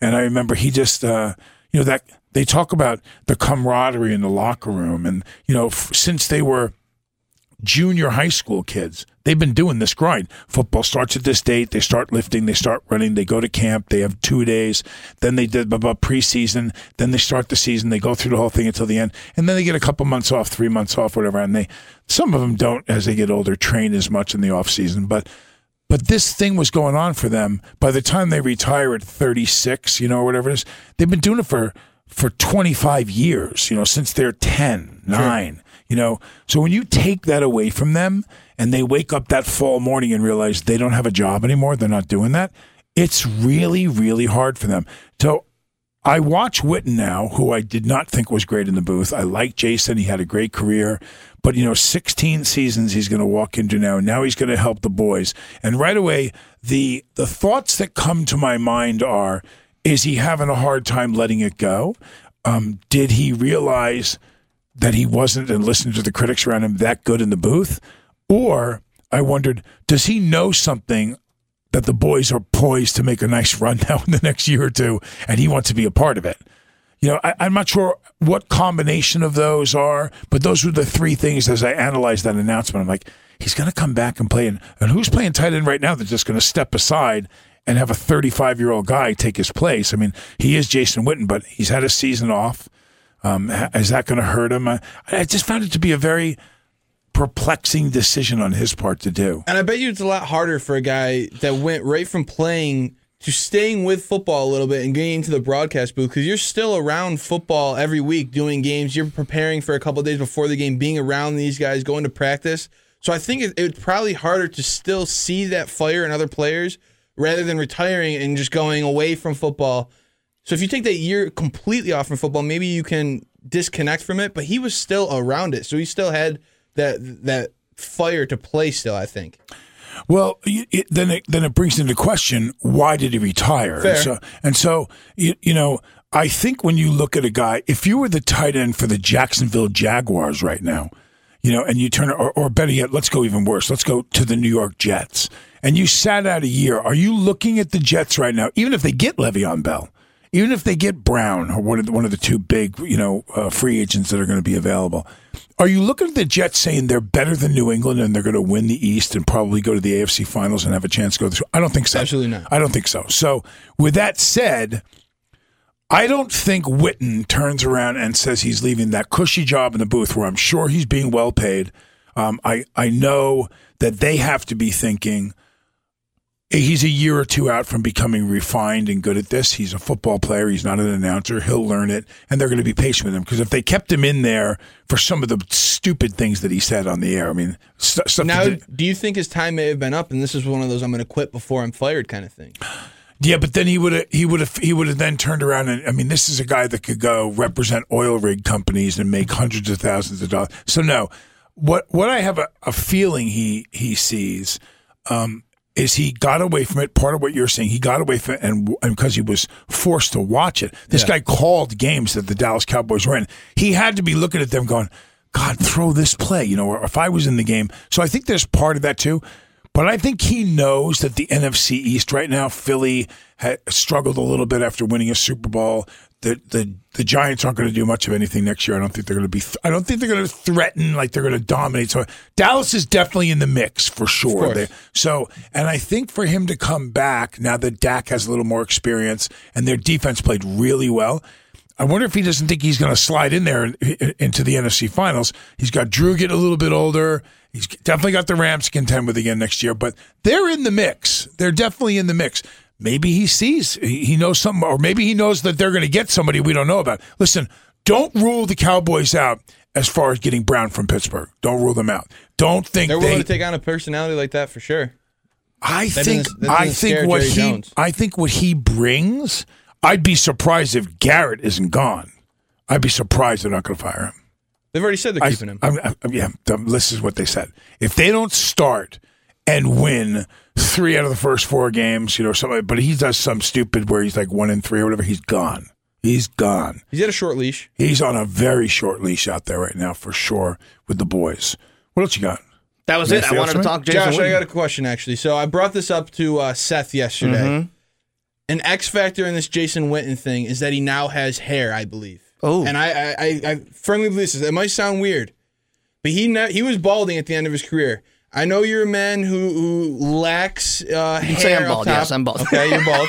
And I remember he just, uh, you know, that they talk about the camaraderie in the locker room. And, you know, f- since they were junior high school kids. They've been doing this grind. Football starts at this date. They start lifting. They start running. They go to camp. They have two days. Then they did about preseason. Then they start the season. They go through the whole thing until the end, and then they get a couple months off, three months off, whatever. And they some of them don't as they get older train as much in the off season, but. But this thing was going on for them. By the time they retire at 36, you know, or whatever it is, they've been doing it for for 25 years, you know, since they're 10, 9, you know. So when you take that away from them and they wake up that fall morning and realize they don't have a job anymore, they're not doing that, it's really, really hard for them. So I watch Witten now, who I did not think was great in the booth. I like Jason. He had a great career. But, you know, 16 seasons he's going to walk into now. Now he's going to help the boys. And right away, the the thoughts that come to my mind are is he having a hard time letting it go? Um, did he realize that he wasn't, and listening to the critics around him, that good in the booth? Or I wondered, does he know something that the boys are poised to make a nice run now in the next year or two, and he wants to be a part of it? You know, I, I'm not sure what combination of those are, but those were the three things as I analyzed that announcement. I'm like, he's going to come back and play. And, and who's playing tight end right now that's just going to step aside and have a 35 year old guy take his place? I mean, he is Jason Witten, but he's had a season off. Um, is that going to hurt him? I, I just found it to be a very perplexing decision on his part to do. And I bet you it's a lot harder for a guy that went right from playing to staying with football a little bit and getting into the broadcast booth because you're still around football every week doing games. You're preparing for a couple of days before the game, being around these guys, going to practice. So I think it, it's probably harder to still see that fire in other players rather than retiring and just going away from football. So if you take that year completely off from football, maybe you can disconnect from it. But he was still around it, so he still had that that fire to play. Still, I think. Well, it, then it then it brings into question why did he retire? Fair. And so, and so you, you know, I think when you look at a guy, if you were the tight end for the Jacksonville Jaguars right now, you know, and you turn or, or better yet, let's go even worse. Let's go to the New York Jets, and you sat out a year. Are you looking at the Jets right now, even if they get Le'Veon Bell? Even if they get Brown or one of the, one of the two big, you know, uh, free agents that are going to be available, are you looking at the Jets saying they're better than New England and they're going to win the East and probably go to the AFC Finals and have a chance to go through? I don't think so. Absolutely not. I don't think so. So, with that said, I don't think Witten turns around and says he's leaving that cushy job in the booth where I'm sure he's being well paid. Um, I I know that they have to be thinking he's a year or two out from becoming refined and good at this. He's a football player. He's not an announcer. He'll learn it, and they're going to be patient with him because if they kept him in there for some of the stupid things that he said on the air, I mean, st- stuff. Now, do you think his time may have been up, and this is one of those I'm going to quit before I'm fired kind of thing? Yeah, but then he would have he would have he would have then turned around and I mean this is a guy that could go represent oil rig companies and make hundreds of thousands of dollars. So no, what what I have a, a feeling he he sees um, is he got away from it. Part of what you're saying, he got away from it, and, and because he was forced to watch it. This guy called games that the Dallas Cowboys were in. He had to be looking at them going, God, throw this play, you know, or if I was in the game. So I think there's part of that too. But I think he knows that the NFC East right now, Philly had struggled a little bit after winning a Super Bowl. The the the Giants aren't going to do much of anything next year. I don't think they're going to be. I don't think they're going to threaten like they're going to dominate. So Dallas is definitely in the mix for sure. They- so and I think for him to come back now that Dak has a little more experience and their defense played really well. I wonder if he doesn't think he's going to slide in there in- into the NFC Finals. He's got Drew getting a little bit older. He's definitely got the Rams to contend with again next year, but they're in the mix. They're definitely in the mix. Maybe he sees, he knows something, or maybe he knows that they're going to get somebody we don't know about. Listen, don't rule the Cowboys out as far as getting Brown from Pittsburgh. Don't rule them out. Don't think They're they. willing to take on a personality like that for sure. I That think doesn't- I doesn't think what Jerry he Jones. I think what he brings. I'd be surprised if Garrett isn't gone. I'd be surprised they're not going to fire him. They've already said they're I- keeping him. I'm- I'm- yeah, this is what they said. If they don't start and win three out of the first four games, you know, something, but he does some stupid where he's like one in three or whatever, he's gone. He's gone. He's got a short leash. He's on a very short leash out there right now for sure with the boys. What else you got? That was Anything it. I wanted to man? talk Jason Josh, I got a question actually. So I brought this up to uh, Seth yesterday. Mm-hmm. An X factor in this Jason Witten thing is that he now has hair, I believe. Oh. and I, I, I, I firmly believe this. It might sound weird, but he ne- he was balding at the end of his career. I know you're a man who, who lacks uh, can hair. say I'm bald, top. yes, I'm bald. Okay, you're bald.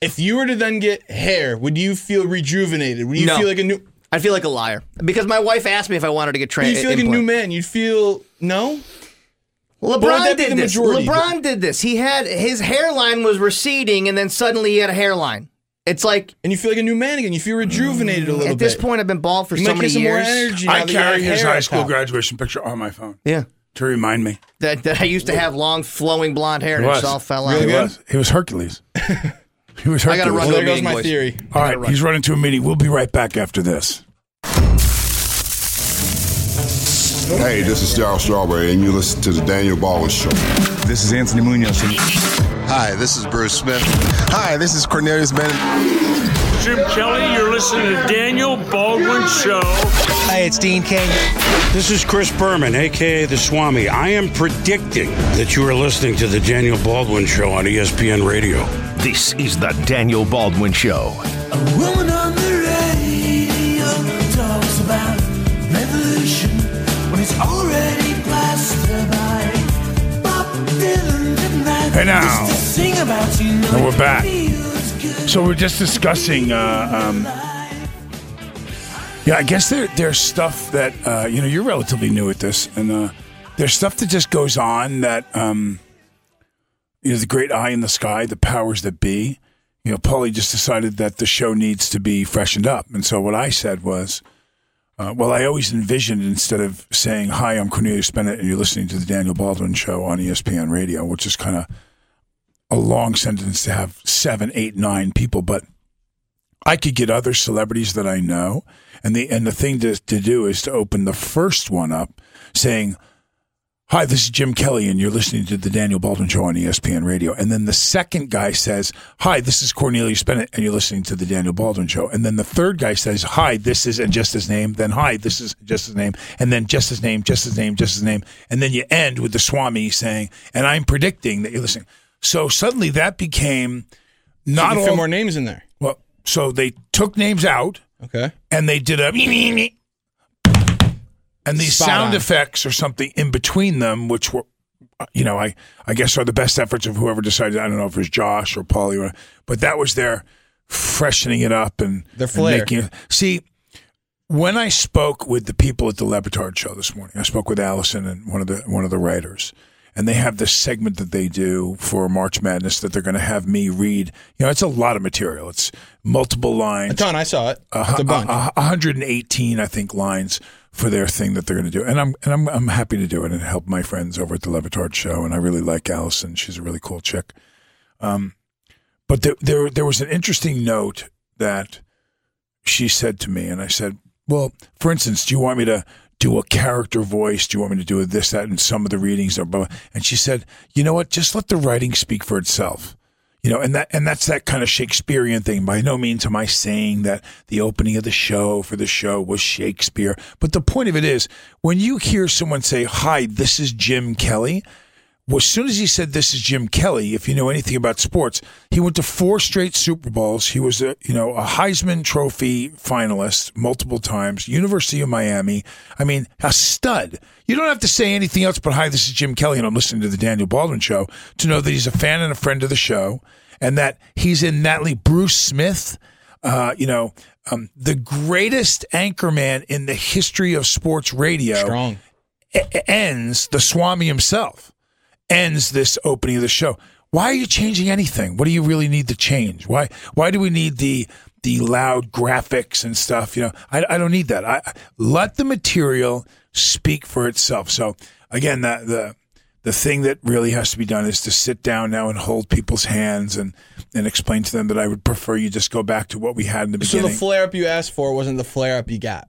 if you were to then get hair, would you feel rejuvenated? Would you No. feel like a new? I feel like a liar because my wife asked me if I wanted to get trained. You feel like a new man. You'd feel no. LeBron did this. majority? LeBron did this. He had his hairline was receding, and then suddenly he had a hairline. It's like and you feel like a new man again. You feel rejuvenated a little bit. at bit. this point, I've been bald for You so might many get some more years. energy I carry his high school top. graduation picture on my phone Yeah, to remind me. that, that I used to have long, flowing blonde hair, and He it was. just all fell out. He good? was. He was Hercules. He was Hercules. I gotta run Well, to there goes meeting, my boys. theory. All right, he's running to a meeting. We'll be right back after this. Hey, this is Darryl Strawberry, and you listen to the Daniel Baldwin Show. This is Anthony Munoz. Hi, this is Bruce Smith. Hi, this is Cornelius Bennett. Jim Kelly, you're listening to Daniel Baldwin Show. Hi, it's Dean Cain. This is Chris Berman, aka the Swami. I am predicting that you are listening to the Daniel Baldwin Show on ESPN Radio. This is the Daniel Baldwin Show. A woman on the radio talks about revolution when it's already plastered by Bob Dylan didn't write Hey, now. to sing about you know And we're it back. So we're just discussing. Uh, um, yeah, I guess there there's stuff that uh, you know you're relatively new at this, and uh, there's stuff that just goes on that um, you know the great eye in the sky, the powers that be. You know, Paulie just decided that the show needs to be freshened up, and so what I said was. Uh, well, I always envisioned instead of saying, Hi, I'm Cornelius Bennett, and you're listening to the Daniel Baldwin Show on ESPN Radio, which is kind of a long sentence to have seven, eight, nine people, but I could get other celebrities that I know, and the and the thing to to do is to open the first one up, saying, "Hi, this is Jim Kelly, and you're listening to the Daniel Baldwin Show on ESPN Radio." And then the second guy says, "Hi, this is Cornelius Bennett, and you're listening to the Daniel Baldwin Show." And then the third guy says, "Hi, this is and just his name." Then, "Hi, this is just his name," and then just his name, just his name, just his name, and then you end with the Swami saying, "And I'm predicting that you're listening." So suddenly that became So not you all. fit more names in there. Well, so they took names out Okay. and they did a and these Spot sound on. effects or something in between them, which were, you know, I I guess are the best efforts of whoever decided. I don't know if it was Josh or Paulie, or, but that was their freshening it up and Their and flair. making it. See, when I spoke with the people at the Le Batard show this morning, I spoke with Allison and one of the one of the writers, and they have this segment that they do for March Madness that they're going to have me read. You know, it's a lot of material. It's multiple lines. A ton. I saw it. A, It's a bunch. a- a 118, I think, lines for their thing that they're going to do, and I'm and I'm I'm happy to do it and help my friends over at the Le Batard show, and I really like Allison. She's a really cool chick. Um, but there there there was an interesting note that she said to me, and I said, "Well, for instance, do you want me to?" Do a character voice? Do you want me to do this, that, and some of the readings? And she said, "You know what? Just let the writing speak for itself." You know, and that and that's that kind of Shakespearean thing. By no means am I saying that the opening of the show for the show was Shakespeare, but the point of it is when you hear someone say, "Hi, this is Jim Kelly." Well, as soon as he said, "This is Jim Kelly," if you know anything about sports, he went to four straight Super Bowls. He was a you know a Heisman Trophy finalist multiple times. University of Miami. I mean, a stud. You don't have to say anything else but, "Hi, this is Jim Kelly," and I'm listening to the Daniel Baldwin Show to know that he's a fan and a friend of the show, and that he's in Natalie Bruce Smith. Uh, you know, um, the greatest anchorman in the history of sports radio Strong. e- ends the Swami himself ends this opening of the show. Why are you changing anything? What do you really need to change? Why why do we need the the loud graphics and stuff? You know, I, I don't need that. I let the material speak for itself. So again, that the the thing that really has to be done is to sit down now and hold people's hands and and explain to them that I would prefer you just go back to what we had in the So beginning. So the flare up you asked for wasn't the flare up you got.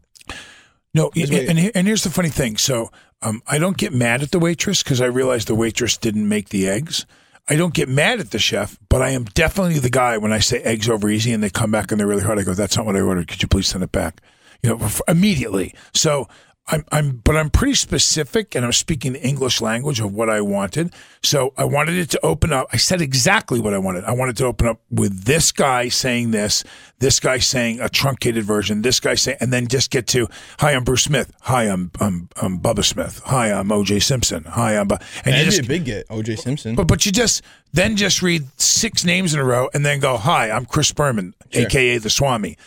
No, and, and, and here's the funny thing. So um, I don't get mad at the waitress because I realize the waitress didn't make the eggs. I don't get mad at the chef, but I am definitely the guy when I say eggs over easy and they come back and they're really hard. I go, that's not what I ordered. Could you please send it back? You know, immediately. So I'm, I'm, but I'm pretty specific, and I'm speaking the English language of what I wanted. So I wanted it to open up. I said exactly what I wanted. I wanted to open up with this guy saying this, this guy saying a truncated version, this guy saying, and then just get to, "Hi, I'm Bruce Smith. Hi, I'm I'm, I'm Bubba Smith. Hi, I'm O.J. Simpson. Hi, I'm," Bu-" and you That'd just be a big get, O.J. Simpson. but but you just then just read six names in a row and then go, "Hi, I'm Chris Berman, aka the Swami,"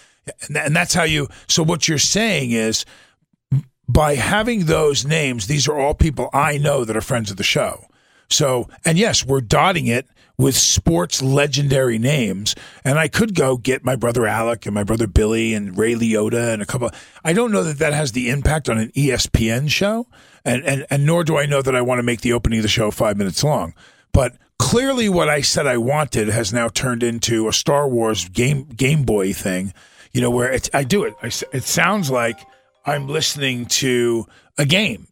and, tha- and that's how you. So what you're saying is, by having those names, these are all people I know that are friends of the show. So and yes, we're dotting it with sports legendary names, and I could go get my brother Alec and my brother Billy and Ray Liotta and a couple. I don't know that that has the impact on an ESPN show, and and and nor do I know that I want to make the opening of the show five minutes long. But clearly, what I said I wanted has now turned into a Star Wars game Game Boy thing. You know, where it's I do it. I it sounds like I'm listening to a game.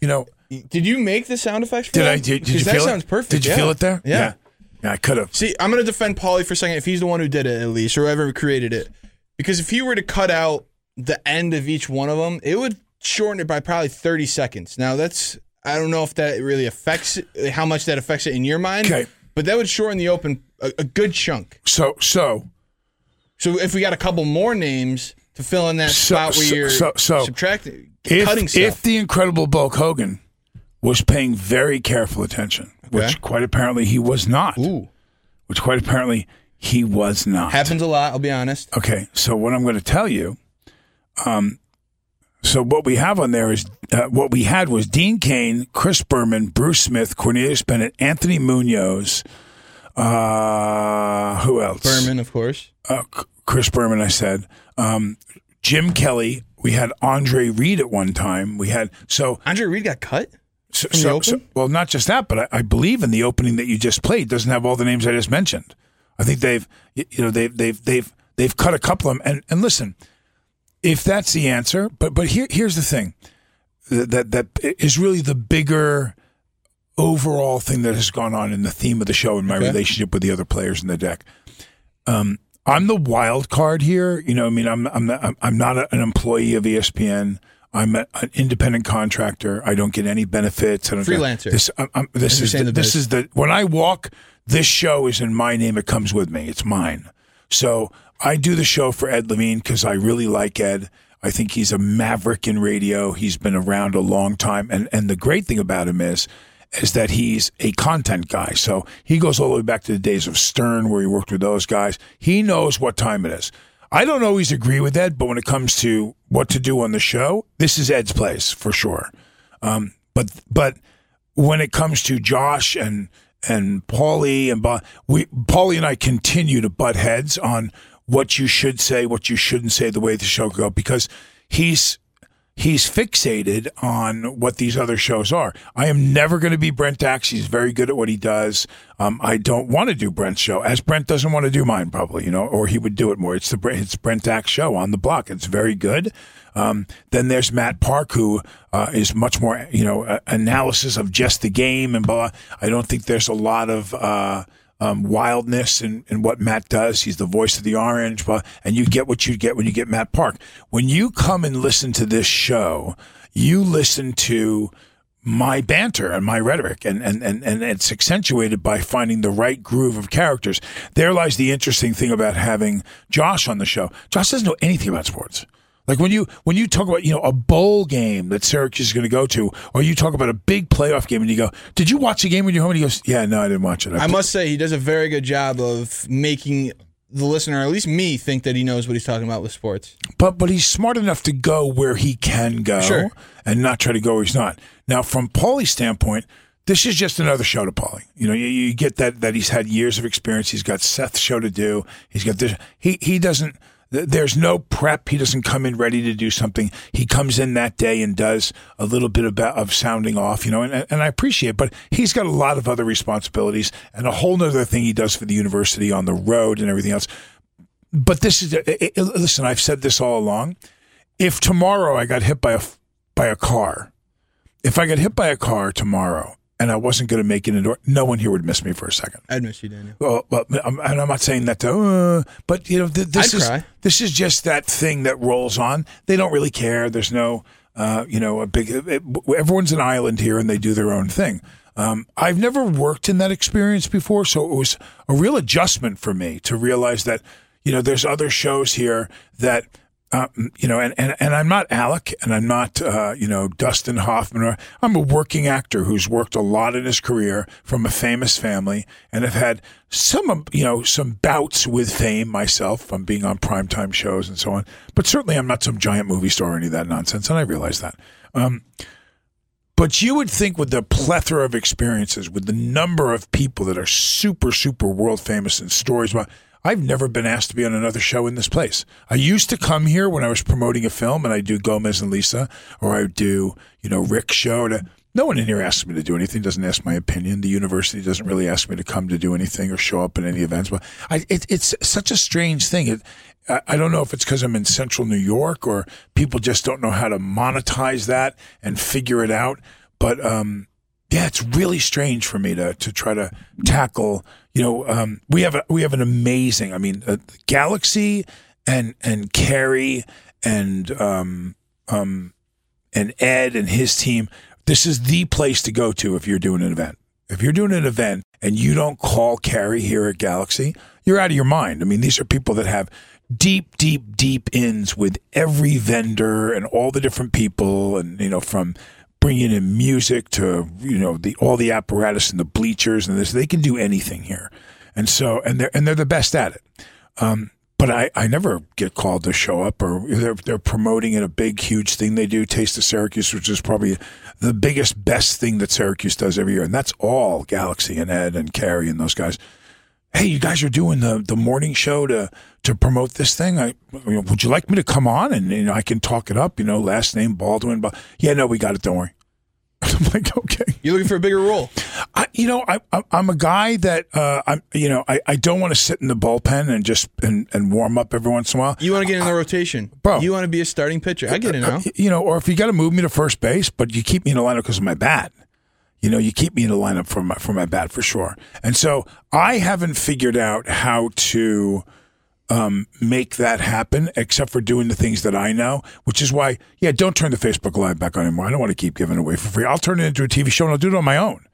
You know, Did you make the sound effects for Did that? I- did- did you that feel it? sounds perfect. Did you yeah. feel it there? Yeah. Yeah. Yeah, I could have. See, I'm going to defend Paulie for a second if he's the one who did it, at least, or whoever created it. Because if he were to cut out the end of each one of them, it would shorten it by probably 30 seconds. Now, that's, I don't know if that really affects it, how much that affects it in your mind. Okay. But that would shorten the open a, a good chunk. So so So if we got a couple more names to fill in that So- spot where so- you're so- so subtracting, if cutting stuff. if the incredible Bulk Hogan was paying very careful attention, Okay. which quite apparently he was not, Ooh. which quite apparently he was not. Happens a lot, I'll be honest. Okay, so what I'm going to tell you, um, so what we have on there is uh, what we had was Dean Cain, Chris Berman, Bruce Smith, Cornelius Bennett, Anthony Munoz. Uh, who else? Berman, of course. Uh, Chris Berman, I said. Um, Jim Kelly. We had Andre Reed at one time. We had so Andre Reed got cut? so, so, so- well, not just that, but I, I believe in the opening that you just played doesn't have all the names I just mentioned. I think they've, you know, they've they've they've they've cut a couple of them. And and listen, if that's the answer, but but here here's the thing that that, that is really the bigger overall thing that has gone on in the theme of the show and my Okay. relationship with the other players in the deck. Um, I'm the wild card here. You know, I mean, I'm I'm not, I'm- not a, an employee of ESPN. I'm a, an independent contractor. I don't get any benefits. I don't get- Freelancer. this I'm, I'm, this is the, the this is the when I walk. This show is in my name. It comes with me. It's mine. So I do the show for Ed Levine because I really like Ed. I think he's a maverick in radio. He's been around a long time, and and the great thing about him is is that he's a content guy. So he goes all the way back to the days of Stern, where he worked with those guys. He knows what time it is. I don't always agree with Ed, but when it comes to what to do on the show, this is Ed's place for sure. Um, but but when it comes to Josh and and Paulie and Bo- we Paulie and I continue to butt heads on what you should say, what you shouldn't say, the way the show go because he's he's fixated on what these other shows are. I am never going to be Brent Axe. He's very good at what he does. Um, I don't want to do Brent's show, as Brent doesn't want to do mine, probably, you know, or he would do it more. It's the it's Brent Axe show on the block. It's very good. Um, then there's Matt Park, who uh, is much more, you know, analysis of just the game and blah. I don't think there's a lot of. Uh, um, wildness in, in what Matt does. He's the voice of the orange, and you get what you get when you get Matt Park. When you come and listen to this show, you listen to my banter and my rhetoric and, and, and, and it's accentuated by finding the right groove of characters. There lies the interesting thing about having Josh on the show. Josh doesn't know anything about sports. Like when you when you talk about you know a bowl game that Syracuse is going to go to, or you talk about a big playoff game, and you go, "Did you watch the game when you're home?" And he goes, "Yeah, no, I didn't watch it." I must say, he does a very good job of making the listener, at least me, think that he knows what he's talking about with sports. but but he's smart enough to go where he can go Sure. and not try to go where he's not. Now, from Paulie's standpoint, this is just another show to Paulie. You know, you, you get that that he's had years of experience. He's got Seth's show to do. He's got this. He he doesn't. Th- There's no prep. He doesn't come in ready to do something. He comes in that day and does a little bit about of sounding off, you know, and, and I appreciate it. But he's got a lot of other responsibilities and a whole nother thing he does for the university on the road and everything else but this is it, it- listen i've said this all along if tomorrow i got hit by a by a car if i got hit by a car tomorrow and I wasn't going to make it into no one here would miss me for a second. I'd miss you, Daniel. Well, but I'm, and I'm not saying that to, uh, but you know, th- this I'd is cry. this is just that thing that rolls on. They don't really care. There's no, uh, you know, a big. It, everyone's an island here, and they do their own thing. Um, I've never worked in that experience before, so it was a real adjustment for me to realize that you know there's other shows here that. Uh, you know, and, and, and I'm not Alec, and I'm not, uh, you know, Dustin Hoffman. Or, I'm a working actor who's worked a lot in his career from a famous family, and have had some, um, you know, some bouts with fame myself from being on primetime shows and so on. But certainly, I'm not some giant movie star or any of that nonsense, and I realize that. Um, but you would think with the plethora of experiences, with the number of people that are super, super world famous and stories about, I've never been asked to be on another show in this place. I used to come here when I was promoting a film and I do Gomez and Lisa or I do, you know, Rick's show. To, no one in here asks me to do anything, doesn't ask my opinion. The university doesn't really ask me to come to do anything or show up in any events. But I, it, it's such a strange thing. It, I I don't know if it's because I'm in central New York or people just don't know how to monetize that and figure it out. But um, yeah, it's really strange for me to to try to tackle. You know, um, we have a, we have an amazing. I mean, uh, Galaxy and and Carrie and um, um, and Ed and his team. This is the place to go to if you're doing an event. If you're doing an event and you don't call Carrie here at Galaxy, you're out of your mind. I mean, these are people that have deep, deep, deep ins with every vendor and all the different people, and you know, from bringing in music to you know the all the apparatus and the bleachers and this. They can do anything here, and so and they're and they're the best at it. Um, but I, I never get called to show up, or they're they're promoting it a big huge thing they do, Taste of Syracuse, which is probably the biggest best thing that Syracuse does every year, and that's all Galaxy and Ed and Carrie and those guys. Hey, you guys are doing the, the morning show to to promote this thing. I you know, would you like me to come on and you know I can talk it up. You know, last name Baldwin, but yeah, no, we got it. Don't worry. I'm like, okay. You're looking for a bigger role. I, you know, I, I, I'm a guy that uh, I'm. You know, I, I don't want to sit in the bullpen and just and, and warm up every once in a while. You want to get in the rotation, bro. You want to be a starting pitcher. I get it now. Uh, you know, or if you got to move me to first base, but you keep me in the lineup because of my bat. You know, you keep me in the lineup for my for my bat for sure. And so I haven't figured out how to um, make that happen, except for doing the things that I know. Which is why, yeah, don't turn the Facebook Live back on anymore. I don't want to keep giving it away for free. I'll turn it into a TV show and I'll do it on my own.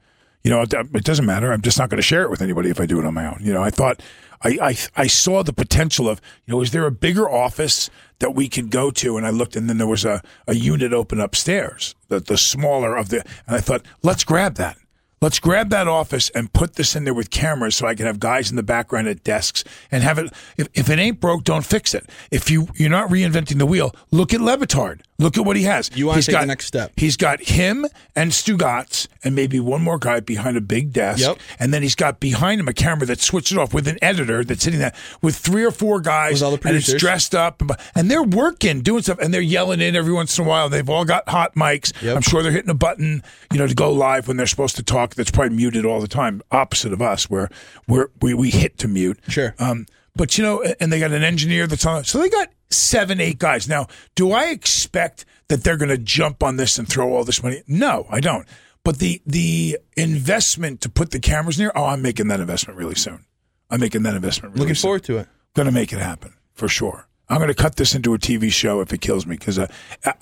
You know, it, doesn't matter. I'm just not going to share it with anybody if I do it on my own. You know, I thought I, I I saw the potential of you know, is there a bigger office that we could go to? And I looked, and then there was a, a unit open upstairs, the the smaller of the, and I thought, let's grab that. Let's grab that office and put this in there with cameras so I can have guys in the background at desks and have it. If, if it ain't broke, don't fix it. If you, you're not reinventing the wheel, look at Le Batard. Look at what he has. You want to take got, the next step. He's got him and Stugatz and maybe one more guy behind a big desk. Yep. And then he's got behind him a camera that switches off with an editor that's sitting there with three or four guys. With all the and it's dressed up. And they're working, doing stuff, and they're yelling in every once in a while. They've all got hot mics. Yep. I'm sure they're hitting a button, you know, to go live when they're supposed to talk. That's probably muted all the time, opposite of us, where we're, we, we hit to mute. Sure. Um, but you know, and they got an engineer that's on. So they got seven, eight guys. Now, do I expect that they're going to jump on this and throw all this money? No, I don't. But the the investment to put the cameras near, oh, I'm making that investment really soon. I'm making that investment. Really soon. Looking soon. forward to it. Going to make it happen for sure. I'm going to cut this into a TV show if it kills me because uh,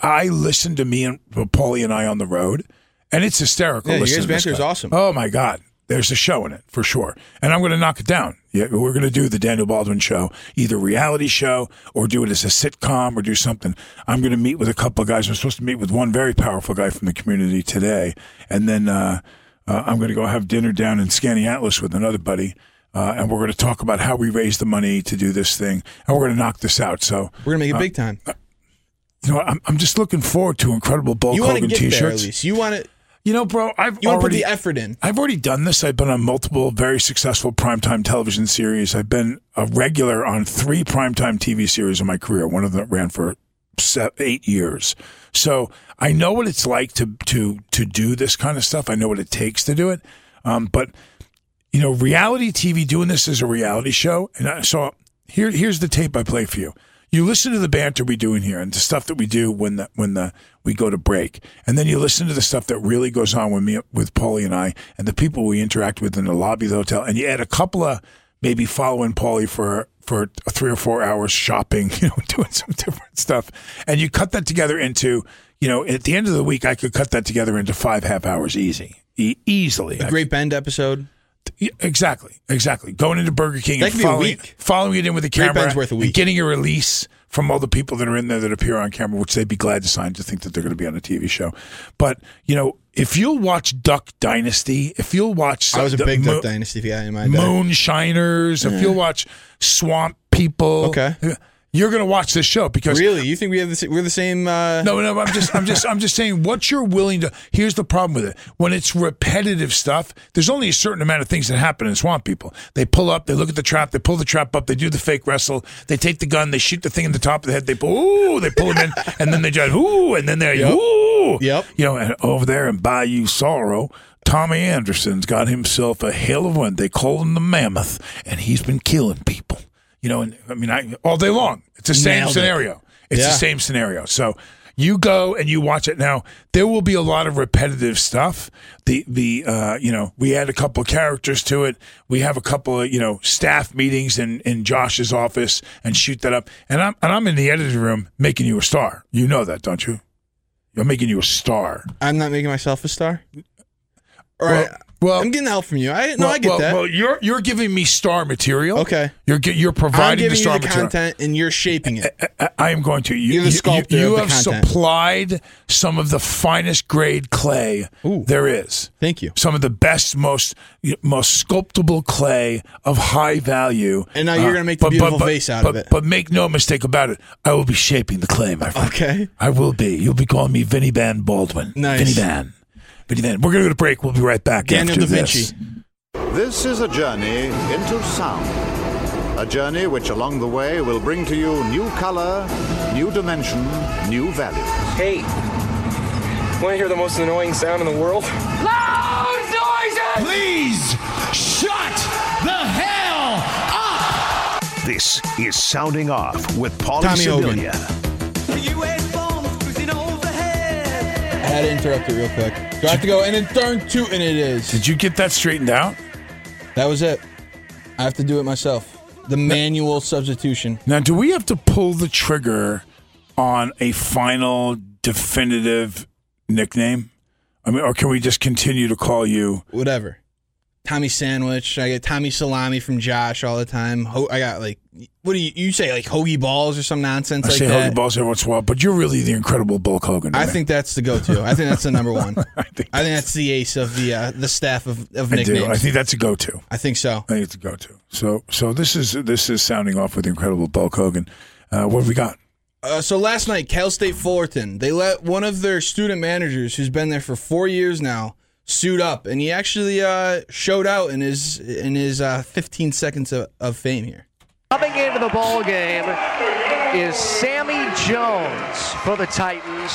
I listen to me and Paulie and I on the road, and it's hysterical. Yeah, you listening guys' to this banter is awesome. Oh my god, there's a show in it for sure, and I'm going to knock it down. Yeah, we're going to do the Daniel Baldwin show, either reality show or do it as a sitcom or do something. I'm going to meet with a couple of guys. I'm supposed to meet with one very powerful guy from the community today, and then uh, uh, I'm going to go have dinner down in Skaneateles with another buddy. Uh, and we're going to talk about how we raise the money to do this thing, and we're going to knock this out. So We're gonna make it uh, big time. you know, I'm, I'm just looking forward to incredible Bulk You to Hogan get there at t-shirts. least. You want to. You know, bro, I've You to put already the effort in. I've already done this. I've been on multiple very successful primetime television series. I've been a regular on three primetime TV series in my career. One of them ran for se- eight years. So I know what it's like to to to do this kind of stuff. I know what it takes to do it. Um, but you know, reality TV doing this as a reality show, and I, so here here's the tape I play for you. You listen to the banter we do in here and the stuff that we do when the when the we go to break, and then you listen to the stuff that really goes on with me with Paulie and I and the people we interact with in the lobby of the hotel, and you add a couple of maybe following Paulie for for three or four hours shopping, you know, doing some different stuff, and you cut that together into you know at the end of the week I could cut that together into five half hours easy, e- easily. The Great Bend episode. Yeah, exactly, exactly. Going into Burger King That and a following, following it in with the Great camera, a and getting a release from all the people that are in there that appear on camera, which they'd be glad to sign to think that they're going to be on a TV show. But you know, if you'll watch Duck Dynasty, if you'll watch, I was a big Mo- Duck Dynasty guy in my day. Moonshiners, if you'll watch Swamp People, Okay. Uh, you're going to watch this show because Really? You think we have the, we're the same? Uh, no, no, I'm just, I'm just, I'm just saying what you're willing to. Here's the problem with it: when it's repetitive stuff, there's only a certain amount of things that happen in Swamp People. They pull up, they look at the trap, they pull the trap up, they do the fake wrestle, they take the gun, they shoot the thing in the top of the head, they pull, ooh, they pull him in, and then they just ooh, and then they're Yep. ooh, Yep. you know, and over there in Bayou Sorrel. Tommy Anderson's got himself a hell of one. They call him the Mammoth, and he's been killing people. You know, and I mean, I, all day long. It's the same Nailed it. scenario. It's Yeah. the same scenario. So you go and you watch it. Now there will be a lot of repetitive stuff. The the uh, you know we add a couple of characters to it. We have a couple of you know staff meetings in in Josh's office and shoot that up. And I'm and I'm in the editing room making you a star. You know that, don't you? I'm making you a star. I'm not making myself a star. All Well- right. Well- I'm getting help from you. I no, well, I get well, that. Well, you're you're giving me star material. Okay. You're you're providing the you star the material. content, and you're shaping it. I- I am going to. You, You're the you- sculptor You, of have content. supplied some of the finest grade clay Ooh. there is. Thank you. Some of the best, most most sculptable clay of high value. And now you're gonna uh, make the beautiful vase out but, of it. But make no mistake about it, I will be shaping the clay, my friend. Okay. I will be. You'll be calling me Vinny Van Baldwin. Nice. Vinny Van. Vinny Van. We're going to go to break. We'll be right back Daniel after Da Vinci. this. This is a journey into sound. A journey which along the way will bring to you new color, new dimension, new values. Hey, want to hear the most annoying sound in the world? Loud noises! Please shut the hell up! This is Sounding Off with Paulie Tommy Hogan. Had to interrupt it real quick. Do I have to go and then turn two and it is. Did you get that straightened out? That was it. I have to do it myself. The manual substitution. Now, do we have to pull the trigger on a final definitive nickname? I mean, or can we just continue to call you? Whatever. Tommy Sandwich. I get Tommy Salami from Josh all the time. Ho- I got like, what do you you say like hoagie balls or some nonsense I like say that? Hogan Balls every once in a while, but you're really the incredible Bulk Hogan. I think that's the go-to. I think that's the number one. I think, I think that's the ace of the uh, the staff of, of I nicknames. do. I think that's a go-to. I think so. I think it's a go-to. So, so this is this is sounding off with the incredible Bulk Hogan. Uh, what have we got? Uh, so last night, Cal State Fullerton, they let one of their student managers, who's been there for four years now, suit up, and he actually uh, showed out in his in his uh, 15 seconds of, of fame here. Coming into the ball game is Sammy Jones for the Titans.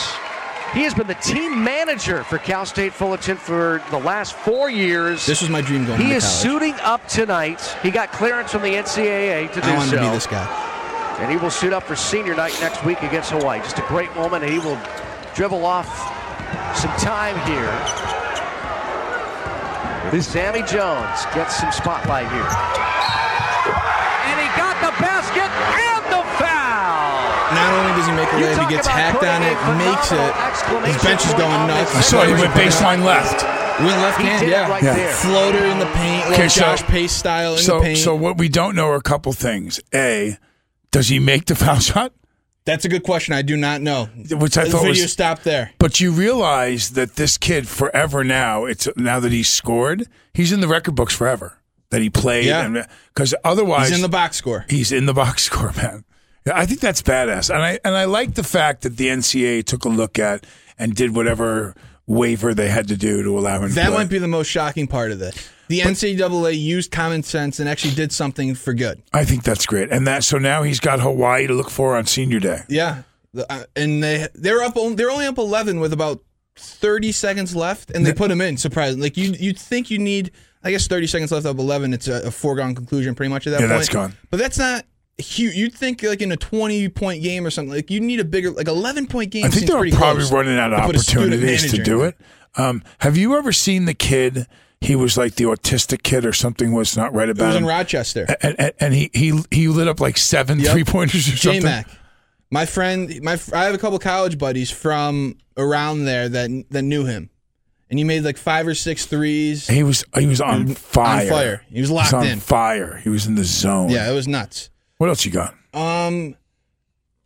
He has been the team manager for Cal State Fullerton for the last four years. This was my dream going He into is college. suiting up tonight. He got clearance from the NCAA to do I wanted so. to be this guy. And he will suit up for senior night next week against Hawaii. Just a great moment. and He will dribble off some time here. This Sammy Jones gets some spotlight here. Basket and the foul. Not only does he make a layup, he gets about hacked on it, makes it. His bench is going nuts. this I saw he went baseline left. Went left hand, yeah. right Yeah. there. Floater in the paint, little Okay, so- Josh Pace style in So, the paint. so what we don't know are a couple things. A, does he make the foul shot? That's a good question. I do not know. Which I the thought video was stopped there. But you realize that this kid forever now, it's now that he's scored, he's in the record books forever. That he played Yeah. because otherwise He's in the box score. He's in the box score, man. I think that's badass. And I and I like the fact that the NCAA took a look at and did whatever waiver they had to do to allow him to That play. might be the most shocking part of this. The NCAA used common sense and actually did something for good. I think that's great. And that so now he's got Hawaii to look for on senior day. Yeah, uh, and they they're up. They're only up eleven with about thirty seconds left, and they put him in. Surprising. Like you, you'd think you need. I guess thirty seconds left of eleven. It's a, a foregone conclusion, pretty much at that Yeah, point. that's gone. But that's not. huge. You'd think like in a twenty point game or something, like you need a bigger, like eleven point game. I think they're probably running out of to put a student opportunities to do it. Um, have you ever seen the kid? He was like the autistic kid, or something was not right about It was him. in Rochester. and, and, and he, he he lit up like seven Yep. three pointers or something. Mac. My friend, my I have a couple college buddies from around there that that knew him, and he made like five or six threes. He was he was on fire. On fire. He was locked on in. fire. He was in the zone. Yeah, it was nuts. What else you got? Um,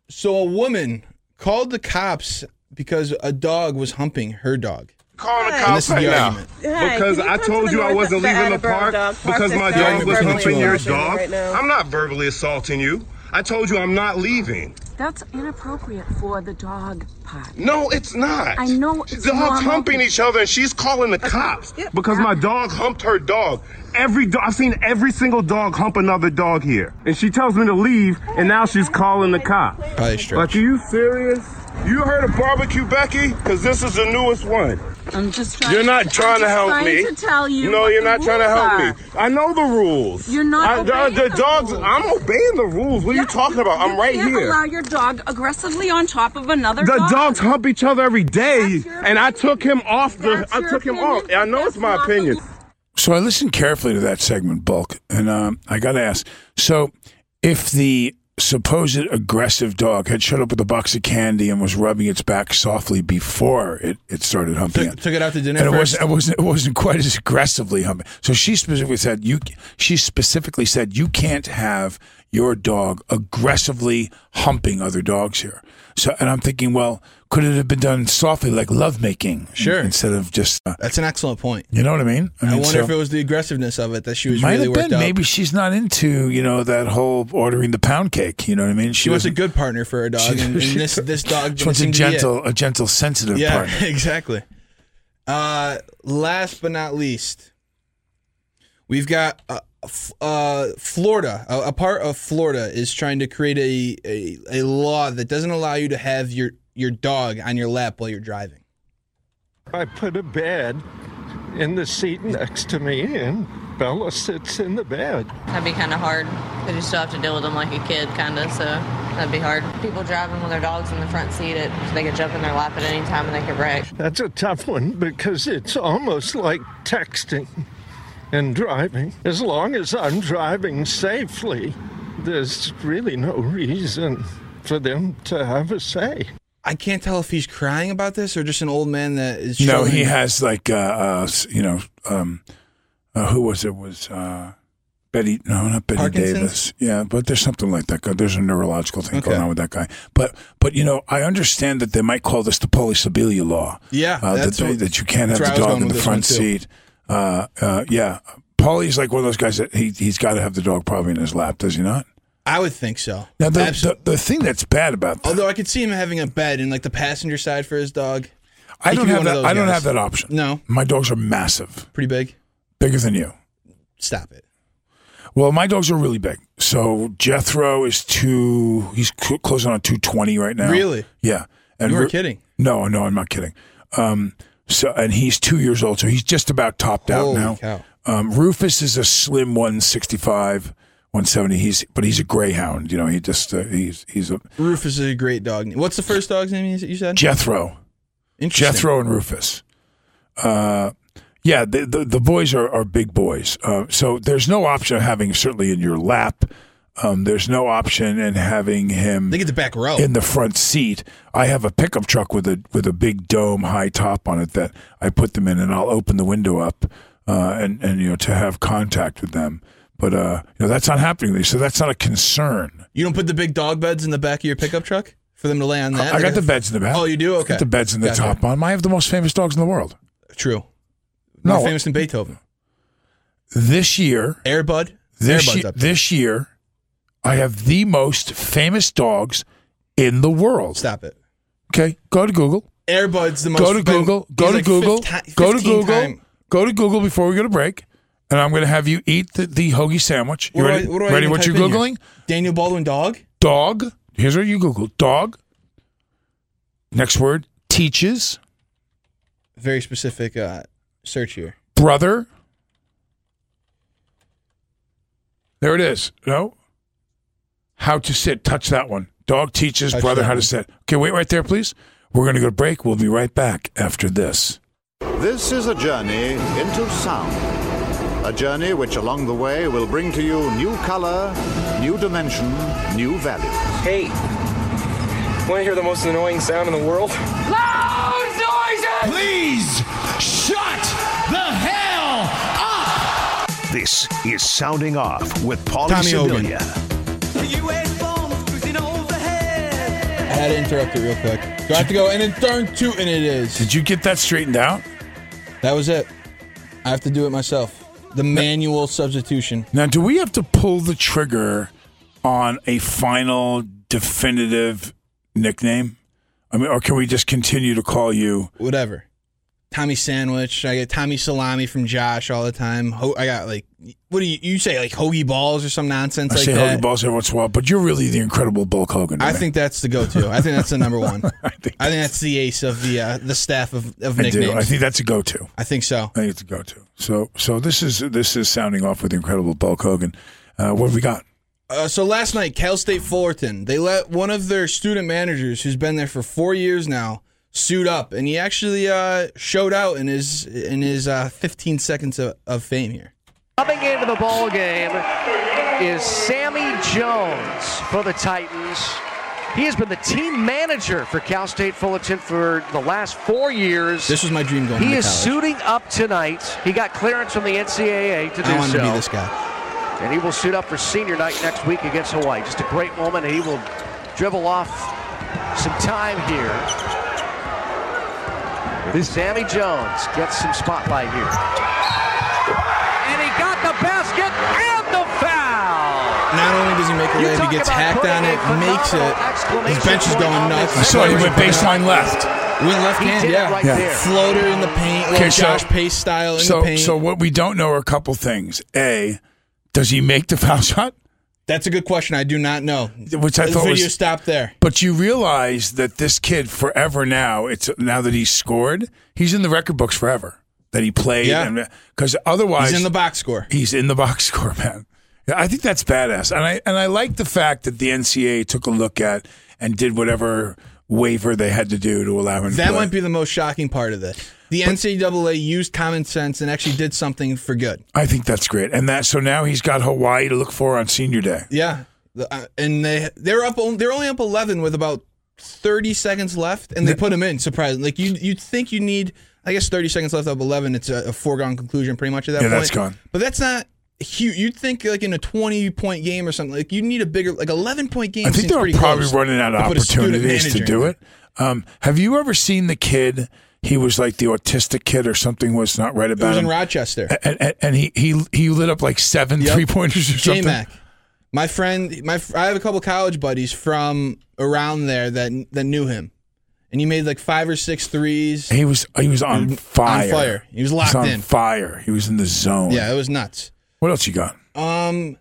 so a woman called the cops because a dog was humping her dog. Calling the cops right now because I told you I wasn't leaving the park because my dog was humping your dog. I'm not verbally assaulting you. I told you I'm not leaving. That's inappropriate for the dog part. No, it's not. I know it's Dogs normal. humping each other, and she's calling the cops because my dog humped her dog. Every dog, I've seen every single dog hump another dog here, and she tells me to leave, and now she's calling the cops. Probably stretch. Like, are you serious? You heard of barbecue Becky? Because this is the newest one. I'm just trying. You're not I'm trying to just help trying me. To tell you. No, what you're the not trying to help are. me. I know the rules. You're not I, the, obeying the the dogs. rules. I'm obeying the rules. What are you talking about? I'm right can't here. Allow your dog aggressively on top of another The dog. dogs hump each other every day, and I took him off the. That's I your took him opinion. off. I know it's my opinion. So I listened carefully to that segment, bulk, and um, I got to ask. So, if the supposed aggressive dog had showed up with a box of candy and was rubbing its back softly before it, it started humping Took, it, took it out to dinner and it wasn't, it wasn't it wasn't quite as aggressively humping. So she specifically said you. She specifically said you can't have your dog aggressively humping other dogs here. So, and I'm thinking, well, could it have been done softly, like lovemaking, Sure. instead of just? Uh, That's an excellent point. you know what I mean? I, mean, wonder so- if it was the aggressiveness of it that she was might really have worked been. up. Maybe she's not into you know that whole ordering the pound cake. You know what I mean? she wants a good partner for her dog, She- and, and this this dog She wants a seemed to be it. gentle, a gentle, sensitive Yeah, partner. exactly. Uh, last but not least, we've got uh, uh, Florida. A, a part of Florida is trying to create a, a, a law that doesn't allow you to have your, your dog on your lap while you're driving. I put a bed in the seat next to me, and Bella sits in the bed. That'd be kind of hard because you still have to deal with them like a kid, kind of. So that'd be hard. People driving with their dogs in the front seat, it, they could jump in their lap at any time and they could wreck. That's a tough one because it's almost like texting and driving. As long as I'm driving safely, there's really no reason for them to have a say. I can't tell if he's crying about this or just an old man that is. No, he has like uh, uh you know um, uh, who was it was uh, Betty? No, not Betty Parkinson's? Davis. Yeah, but there's something like that. There's a neurological thing going on with that guy. But but you know I understand that they might call this the Paulie Sibilia law. Yeah, uh, that, they- what- that you can't have the where I was dog in the with this one, front seat. Uh, uh, yeah, Paulie's like one of those guys that he he's got to have the dog probably in his lap. Does he not? I would think so. Now the, the the thing that's bad about that, Although I could see him having a bed in like the passenger side for his dog. I don't have that. I don't guys. have that option. No, My dogs are massive, pretty big. bigger than you. Stop it. Well, my dogs are really big. So Jethro is two. He's cl- closing on two twenty right now. Really? Yeah. You were kidding. No, no, I'm not kidding. Um, so and he's two years old, so he's just about topped out now. Um, Rufus is a slim one sixty five. 170. He's but he's a greyhound. You know, he just uh, he's he's a Rufus is a great dog. What's the first dog's name you said? Jethro. Interesting. Jethro and Rufus. Uh, yeah, the, the the boys are, are big boys. Uh, so there's no option of having certainly in your lap. Um, there's no option in having him They get the back row. in the front seat. I have a pickup truck with a with a big dome high top on it that I put them in, and I'll open the window up uh, and and you know to have contact with them. But uh, you know that's not happening. So that's not a concern. You don't put the big dog beds in the back of your pickup truck for them to lay on that. I got the beds in the back. Oh, you do? I Okay. got the beds in the Gotcha. top on. I have the most famous dogs in the world. True. No. More famous than Beethoven. This year, Air Bud. this Air Bud's year, this year, I have the most famous dogs in the world. Stop it. Okay, go to Google. Air Bud's the most. Famous. Go to Google. Go to like Google. Go to Google. time- Go to Google before we go to break, and I'm going to have you eat the, the hoagie sandwich. You What do ready? I- what do ready? even What you're here? googling? Daniel Baldwin dog. Dog. Here's what you Google. Dog. Next word. Teaches. Very specific uh, search here. Brother. There it is. No. how to sit. Touch that one. Dog teaches Touch brother how one. to sit. Okay, wait right there, please. We're going to go to break. We'll be right back after this. This is a journey into sound. A journey which along the way will bring to you new color, new dimension, new values. Hey, want to hear the most annoying sound in the world? Loud noises! Please shut the hell up! This is Sounding Off with Paulie Tommy Hogan. Sibilia. I had to interrupt it real quick. Do I have to go? And then turn two, and it is. Did you get that straightened out? That was it. I have to do it myself. The manual substitution. Now, do we have to pull the trigger on a final definitive nickname? I mean, or can we just continue to call you? Whatever. Tommy Sandwich. I get Tommy Salami from Josh all the time. Ho- I got like, what do you you say like hoagie balls or some nonsense I like say that? Hogan Balls every once in a while, but you're really the incredible Bulk Hogan. I think that's the go-to. I think that's the number one. I think that's the ace of the uh, the staff of, of I nicknames. do. I think that's a go-to. I think so. I think it's a go-to. So, so this is this is sounding off with the incredible Bulk Hogan. Uh, what have we got? Uh, so last night, Cal State Fullerton, they let one of their student managers, who's been there for four years now, suit up, and he actually uh, showed out in his in his uh, 15 seconds of, of fame here. Coming into the ball game is Sammy Jones for the Titans. He has been the team manager for Cal State Fullerton for the last four years. This was my dream going He is college. suiting up tonight. He got clearance from the NCAA to do I wanted so. to be this guy. And he will suit up for senior night next week against Hawaii. Just a great moment. He will dribble off some time here. Sammy Jones gets some spotlight here. And he got the basket and the foul. Not only does he make a You layup, he gets hacked on it, makes it. His bench is going nuts. this I saw he went baseline left. Went left He hand, did it yeah. right there. Floater in the paint, little Okay, so- Josh Pace style in So, the paint. so what we don't know are a couple things. A, does he make the foul shot? That's a good question. I do not know. Which I the thought video was stopped there. But you realize that this kid forever now. It's now that he's scored, he's in the record books forever. That he played, Yeah. because otherwise He's in the box score. He's in the box score, man. Yeah, I think that's badass, and I and I like the fact that the NCAA took a look at and did whatever waiver they had to do to allow him. to That play. might be the most shocking part of this. The NCAA used common sense and actually did something for good. I think that's great, and that so now he's got Hawaii to look for on Senior Day. Yeah, uh, and they they're up. They're only up eleven with about thirty seconds left, and they put him in. Surprising. Like you, you'd think you need. I guess thirty seconds left of eleven. It's a, a foregone conclusion, pretty much at that Yeah, point. that's gone. But that's not. Huge. You'd think like in a twenty point game or something like you need a bigger like eleven point game. I think they're probably running out of to put a student opportunities to do it. Um, have you ever seen the kid? He was like the autistic kid or something was not right about. It was in. Rochester. and, and, and he, he he lit up like seven Yep. three pointers or something. J-Mac. My friend, my I have a couple college buddies from around there that that knew him, and he made like five or six threes. He was he was on fire. On fire. He was locked on in. fire. He was in the zone. Yeah, it was nuts. What else you got? Um,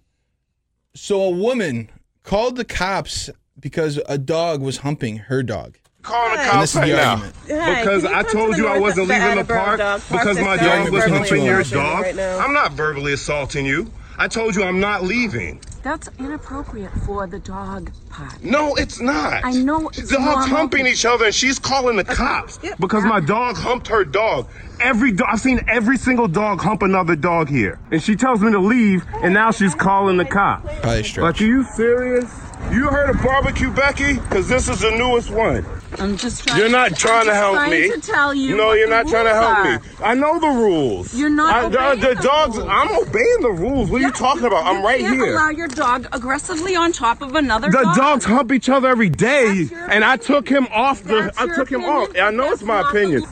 so a woman called the cops because a dog was humping her dog. Calling the cops right now. argument. Because I told you I wasn't leaving the park because my dog was humping your dog. I'm not verbally assaulting you. I told you I'm not leaving. That's inappropriate for the dog part. No, it's not. I know it's Dogs normal. humping each other, and she's calling the cops because my dog humped her dog. Every dog, I've seen every single dog hump another dog here, and she tells me to leave, and now she's calling the cops. Probably stretch. Like, are you serious? You heard of barbecue Becky? Because this is the newest one. I'm just trying. You're not I'm trying to just help trying me. To tell you. No, what you're the not trying to help are. me. I know the rules. You're not I, obeying the, the dogs. rules. I'm obeying the rules. What are you talking about? I'm You right can't here. Allow your dog aggressively on top of another The dog. dogs hump each other every day, and I took him off the. That's I your took him off. I know it's my opinion.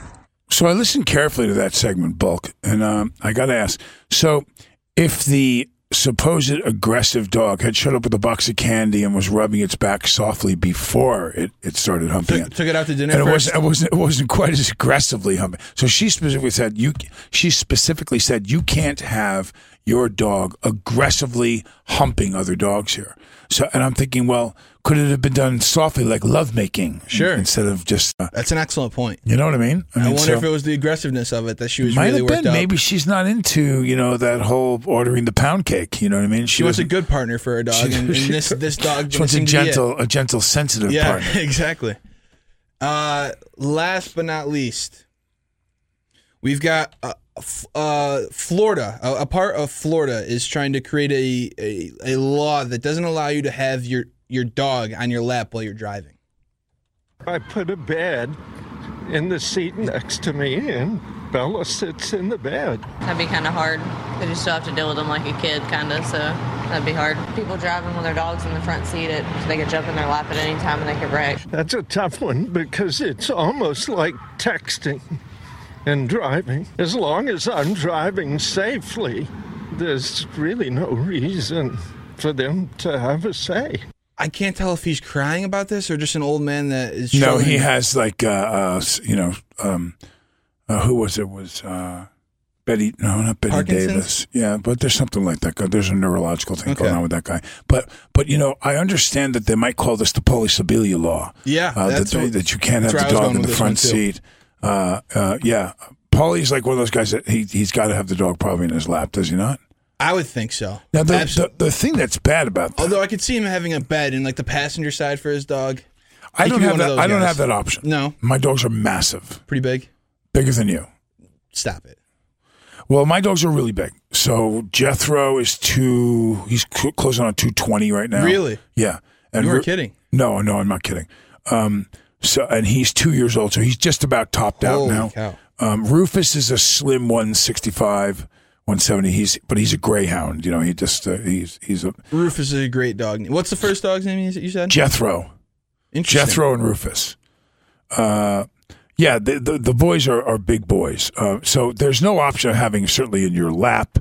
So I listened carefully to that segment, Bulk, and um, I got to ask. So, if the supposed aggressive dog had showed up with a box of candy and was rubbing its back softly before it, it started humping Took, it, took it out to dinner and it wasn't, it wasn't it wasn't quite as aggressively humping. So she specifically said you. She specifically said you can't have your dog aggressively humping other dogs here. So, and I'm thinking, well, could it have been done softly, like lovemaking? Sure. Instead of just, uh, That's an excellent point. you know what I mean? I, mean, wonder so- if it was the aggressiveness of it that she was might really have worked been. up. Maybe she's not into you know that whole ordering the pound cake. You know what I mean? she was a good partner for her dog, She- and, and this this dog She wants a seemed to be it. gentle, a gentle, sensitive yeah, partner. exactly. Uh, last but not least, we've got uh, uh, Florida. A, a part of Florida is trying to create a, a a law that doesn't allow you to have your your dog on your lap while you're driving. I put a bed in the seat next to me, and Bella sits in the bed. That'd be kind of hard because you still have to deal with them like a kid, kind of. So that'd be hard. People driving with their dogs in the front seat, it, so they could jump in their lap at any time and they could wreck. That's a tough one because it's almost like texting and driving. As long as I'm driving safely, there's really no reason for them to have a say. I can't tell if he's crying about this or just an old man that is. No, he has like uh, uh you know um uh, who was it? Was uh Betty no not Betty Parkinson's? Davis. Yeah but there's something like that. There's a neurological thing going on with that guy. But but you know I understand that they might call this the Paulie Sibilia law. Yeah, uh, that they, what- that you can't have the where I was dog in the front seat. Uh uh yeah. Paulie's like one of those guys that he he's got to have the dog probably in his lap does he not I would think so. now the Absol- the, the thing that's bad about that Although I could see him having a bed in like the passenger side for his dog. I He don't be have one of that those I don't guys. have that option No, my dogs are massive pretty big. bigger than you Stop it. Well, my dogs are really big. So Jethro is two. He's cl- closing on two twenty right now. Really? Yeah. And You were Ru- kidding. No, no, I'm not kidding. Um, so and he's two years old, so he's just about topped out Holy now. cow. Um, Rufus is a slim one sixty five, one seventy. He's but he's a greyhound. You know, he just uh, he's he's a Rufus is a great dog. What's the first dog's name you you said? Jethro. Interesting. Jethro and Rufus. Uh, yeah, the, the the boys are, are big boys. Uh, so there's no option of having certainly in your lap.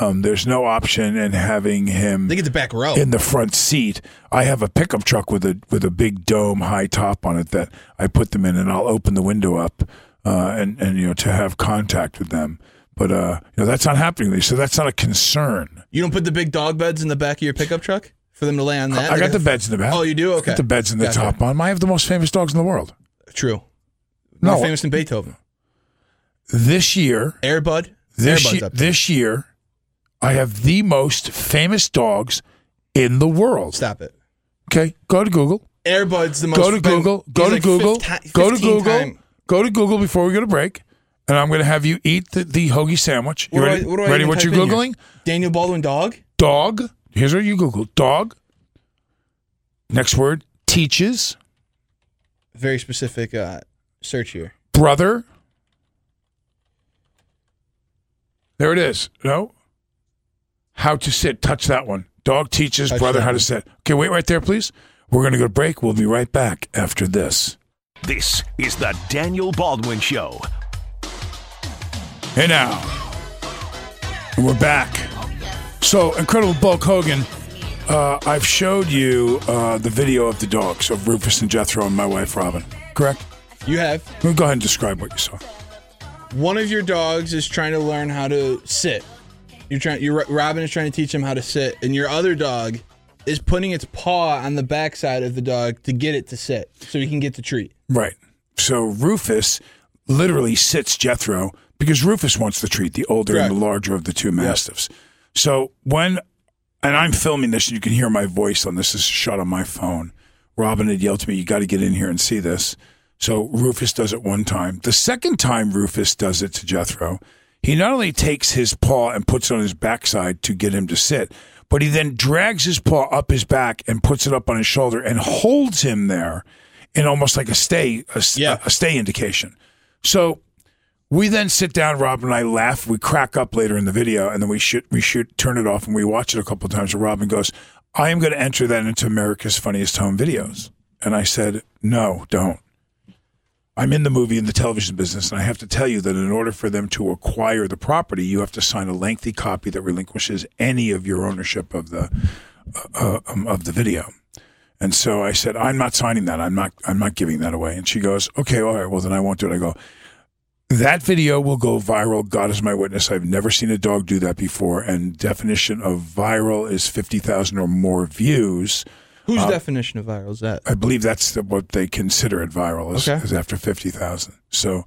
Um, there's no option in having him They get the back row. in the front seat. I have a pickup truck with a with a big dome high top on it that I put them in, and I'll open the window up uh, and and you know to have contact with them. But uh, you know that's not happening. So that's not a concern. You don't put the big dog beds in the back of your pickup truck for them to lay on that. I got the beds in the back. Oh, you do? I Okay. got the beds in the Gotcha. top on. I have the most famous dogs in the world. True. No. More famous than Beethoven. This year, Air Bud. This, Air Bud's ye- this year, I have the most famous dogs in the world. Stop it. Okay, go to Google. Air Bud's the most. Famous. Go to Google. Go to like Google. fifth ti- Go to Google. Go to Google before we go to break, and I'm going to have you eat the, the hoagie sandwich. You What do ready? I- what do I ready? What you're here? googling? Daniel Baldwin dog. Dog. Here's what you Google. Dog. Next word. Teaches. Very specific uh, search here. Brother. There it is. No. How to sit. Touch that one. Dog teaches Touch brother that how to sit. Okay, wait right there, please. We're going to go to break. We'll be right back after this. This is the Daniel Baldwin Show. Hey now. And we're back. So, Incredible Bulk Hogan, uh, I've showed you uh, the video of the dogs of Rufus and Jethro and my wife Robin. Correct? You have Well, Go ahead and describe what you saw. one of your dogs is trying to learn how to sit. You're trying. Your Robin is trying to teach him how to sit, and your other dog is putting its paw on the backside of the dog to get it to sit, so he can get the treat. Right. So Rufus literally sits Jethro because Rufus wants to treat, the older and the larger of the two mastiffs. So when, and I'm filming this, and you can hear my voice on this. This is shot on my phone. Robin had yelled to me, "You got to get in here and see this." So Rufus does it one time. The second time Rufus does it to Jethro, he not only takes his paw and puts it on his backside to get him to sit, but he then drags his paw up his back and puts it up on his shoulder and holds him there in almost like a stay a stay indication. So we then sit down, Rob and I laugh, we crack up later in the video, and then we shoot we shoot turn it off and we watch it a couple of times. And Robin goes, I am going to enter that into America's funniest home videos. And I said, No, don't. I'm in the movie and the television business, and I have to tell you that in order for them to acquire the property, you have to sign a lengthy copy that relinquishes any of your ownership of the uh, um, of the video. And so I said, I'm not signing that. I'm not. I'm not giving that away. And she goes, Okay, all right. Well, then I won't do it. I go. That video will go viral. God is my witness. I've never seen a dog do that before. And definition of viral is fifty thousand or more views. Whose Um, definition of viral is that? I believe that's the, what they consider it viral is, Okay. is after fifty thousand. So,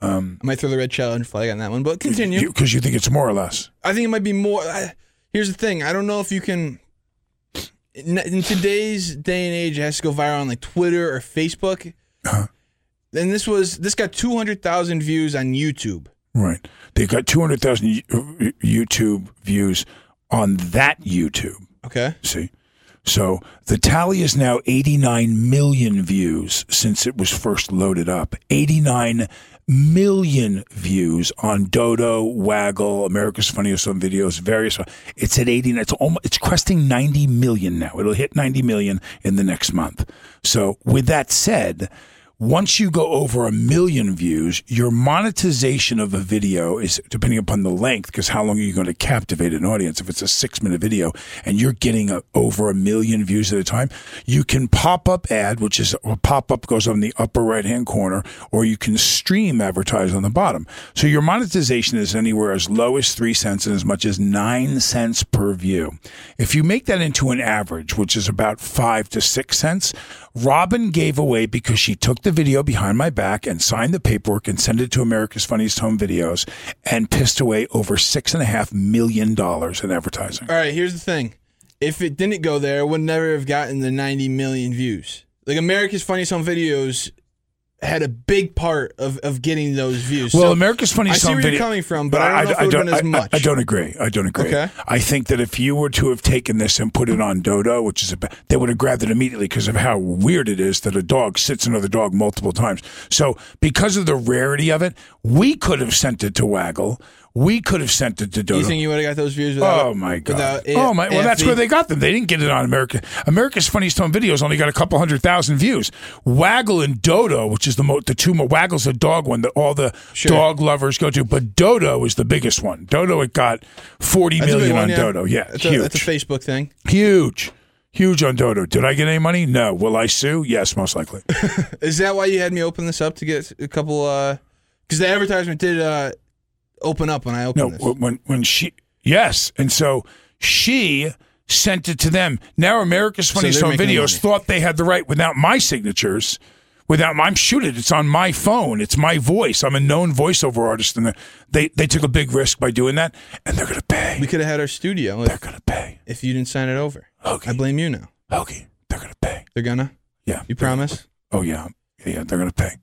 um, I might throw the red challenge flag on that one, but continue. because you, think it's more or less. I think it might be more. I, here's the thing: I don't know if you can. In, in today's day and age, it has to go viral on like Twitter or Facebook. Uh-huh. And this was this got two hundred thousand views on YouTube. Right. They've got 200,000 y- uh, YouTube views on that YouTube. Okay. See? So the tally is now 89 million views since it was first loaded up. 89 million views on Dodo, Waggle, America's Funniest Home Videos, various. It's at 80. It's almost, it's cresting 90 million now. It'll hit 90 million in the next month. So with that said, once you go over a million views, your monetization of a video is depending upon the length, because how long are you going to captivate an audience? If it's a six minute video and you're getting a, over a million views at a time, you can pop up ad, which is a pop up goes on the upper right hand corner, or you can stream advertise on the bottom. So your monetization is anywhere as low as three cents and as much as nine cents per view. If you make that into an average, which is about five to six cents, Robin gave away because she took the video behind my back and signed the paperwork and sent it to America's Funniest Home Videos and pissed away over six and a half million dollars in advertising. All right, here's the thing: if it didn't go there, it would never have gotten the ninety million views. Like America's Funniest Home Videos had a big part of, of getting those views. Well, So, America's Funniest I see where Video- you're coming from, but I don't know if it would have been as much. I, don't agree. I don't agree. Okay. I think that if you were to have taken this and put it on Dodo, which is a, they would have grabbed it immediately because of how weird it is that a dog sits another dog multiple times. So because of the rarity of it, we could have sent it to Waggle. We could have sent it to Dodo. you think you would have got those views? Without, Oh my god! Without it- oh my! Well, that's where they got them. They didn't get it on America. America's Funniest Home Videos only got a couple hundred thousand views. Waggle and Dodo, which is the mo- the two mo- Waggle's a dog one that all the dog lovers go to, but Dodo is the biggest one. Dodo it got forty That's million on yeah. Dodo. Yeah, That's huge, a, that's a Facebook thing. huge, huge on Dodo. Did I get any money? No. Will I sue? Yes, most likely. Is that why you had me open this up to get a couple? Because the advertisement did uh, open up when I open No, this. wh- when when she yes, and so she sent it to them. Now America's So Funniest they're Home Videos money. thought they had the right without my signatures. Without my, I'm shooting. It's on my phone. It's my voice. I'm a known voiceover artist, and they they took a big risk by doing that, and they're going to pay. We could have had our studio. If, They're going to pay. if you didn't sign it over. Okay. I blame you now. Okay, they're going to pay. They're gonna. Yeah. You promise? Oh yeah, yeah. They're going to pay.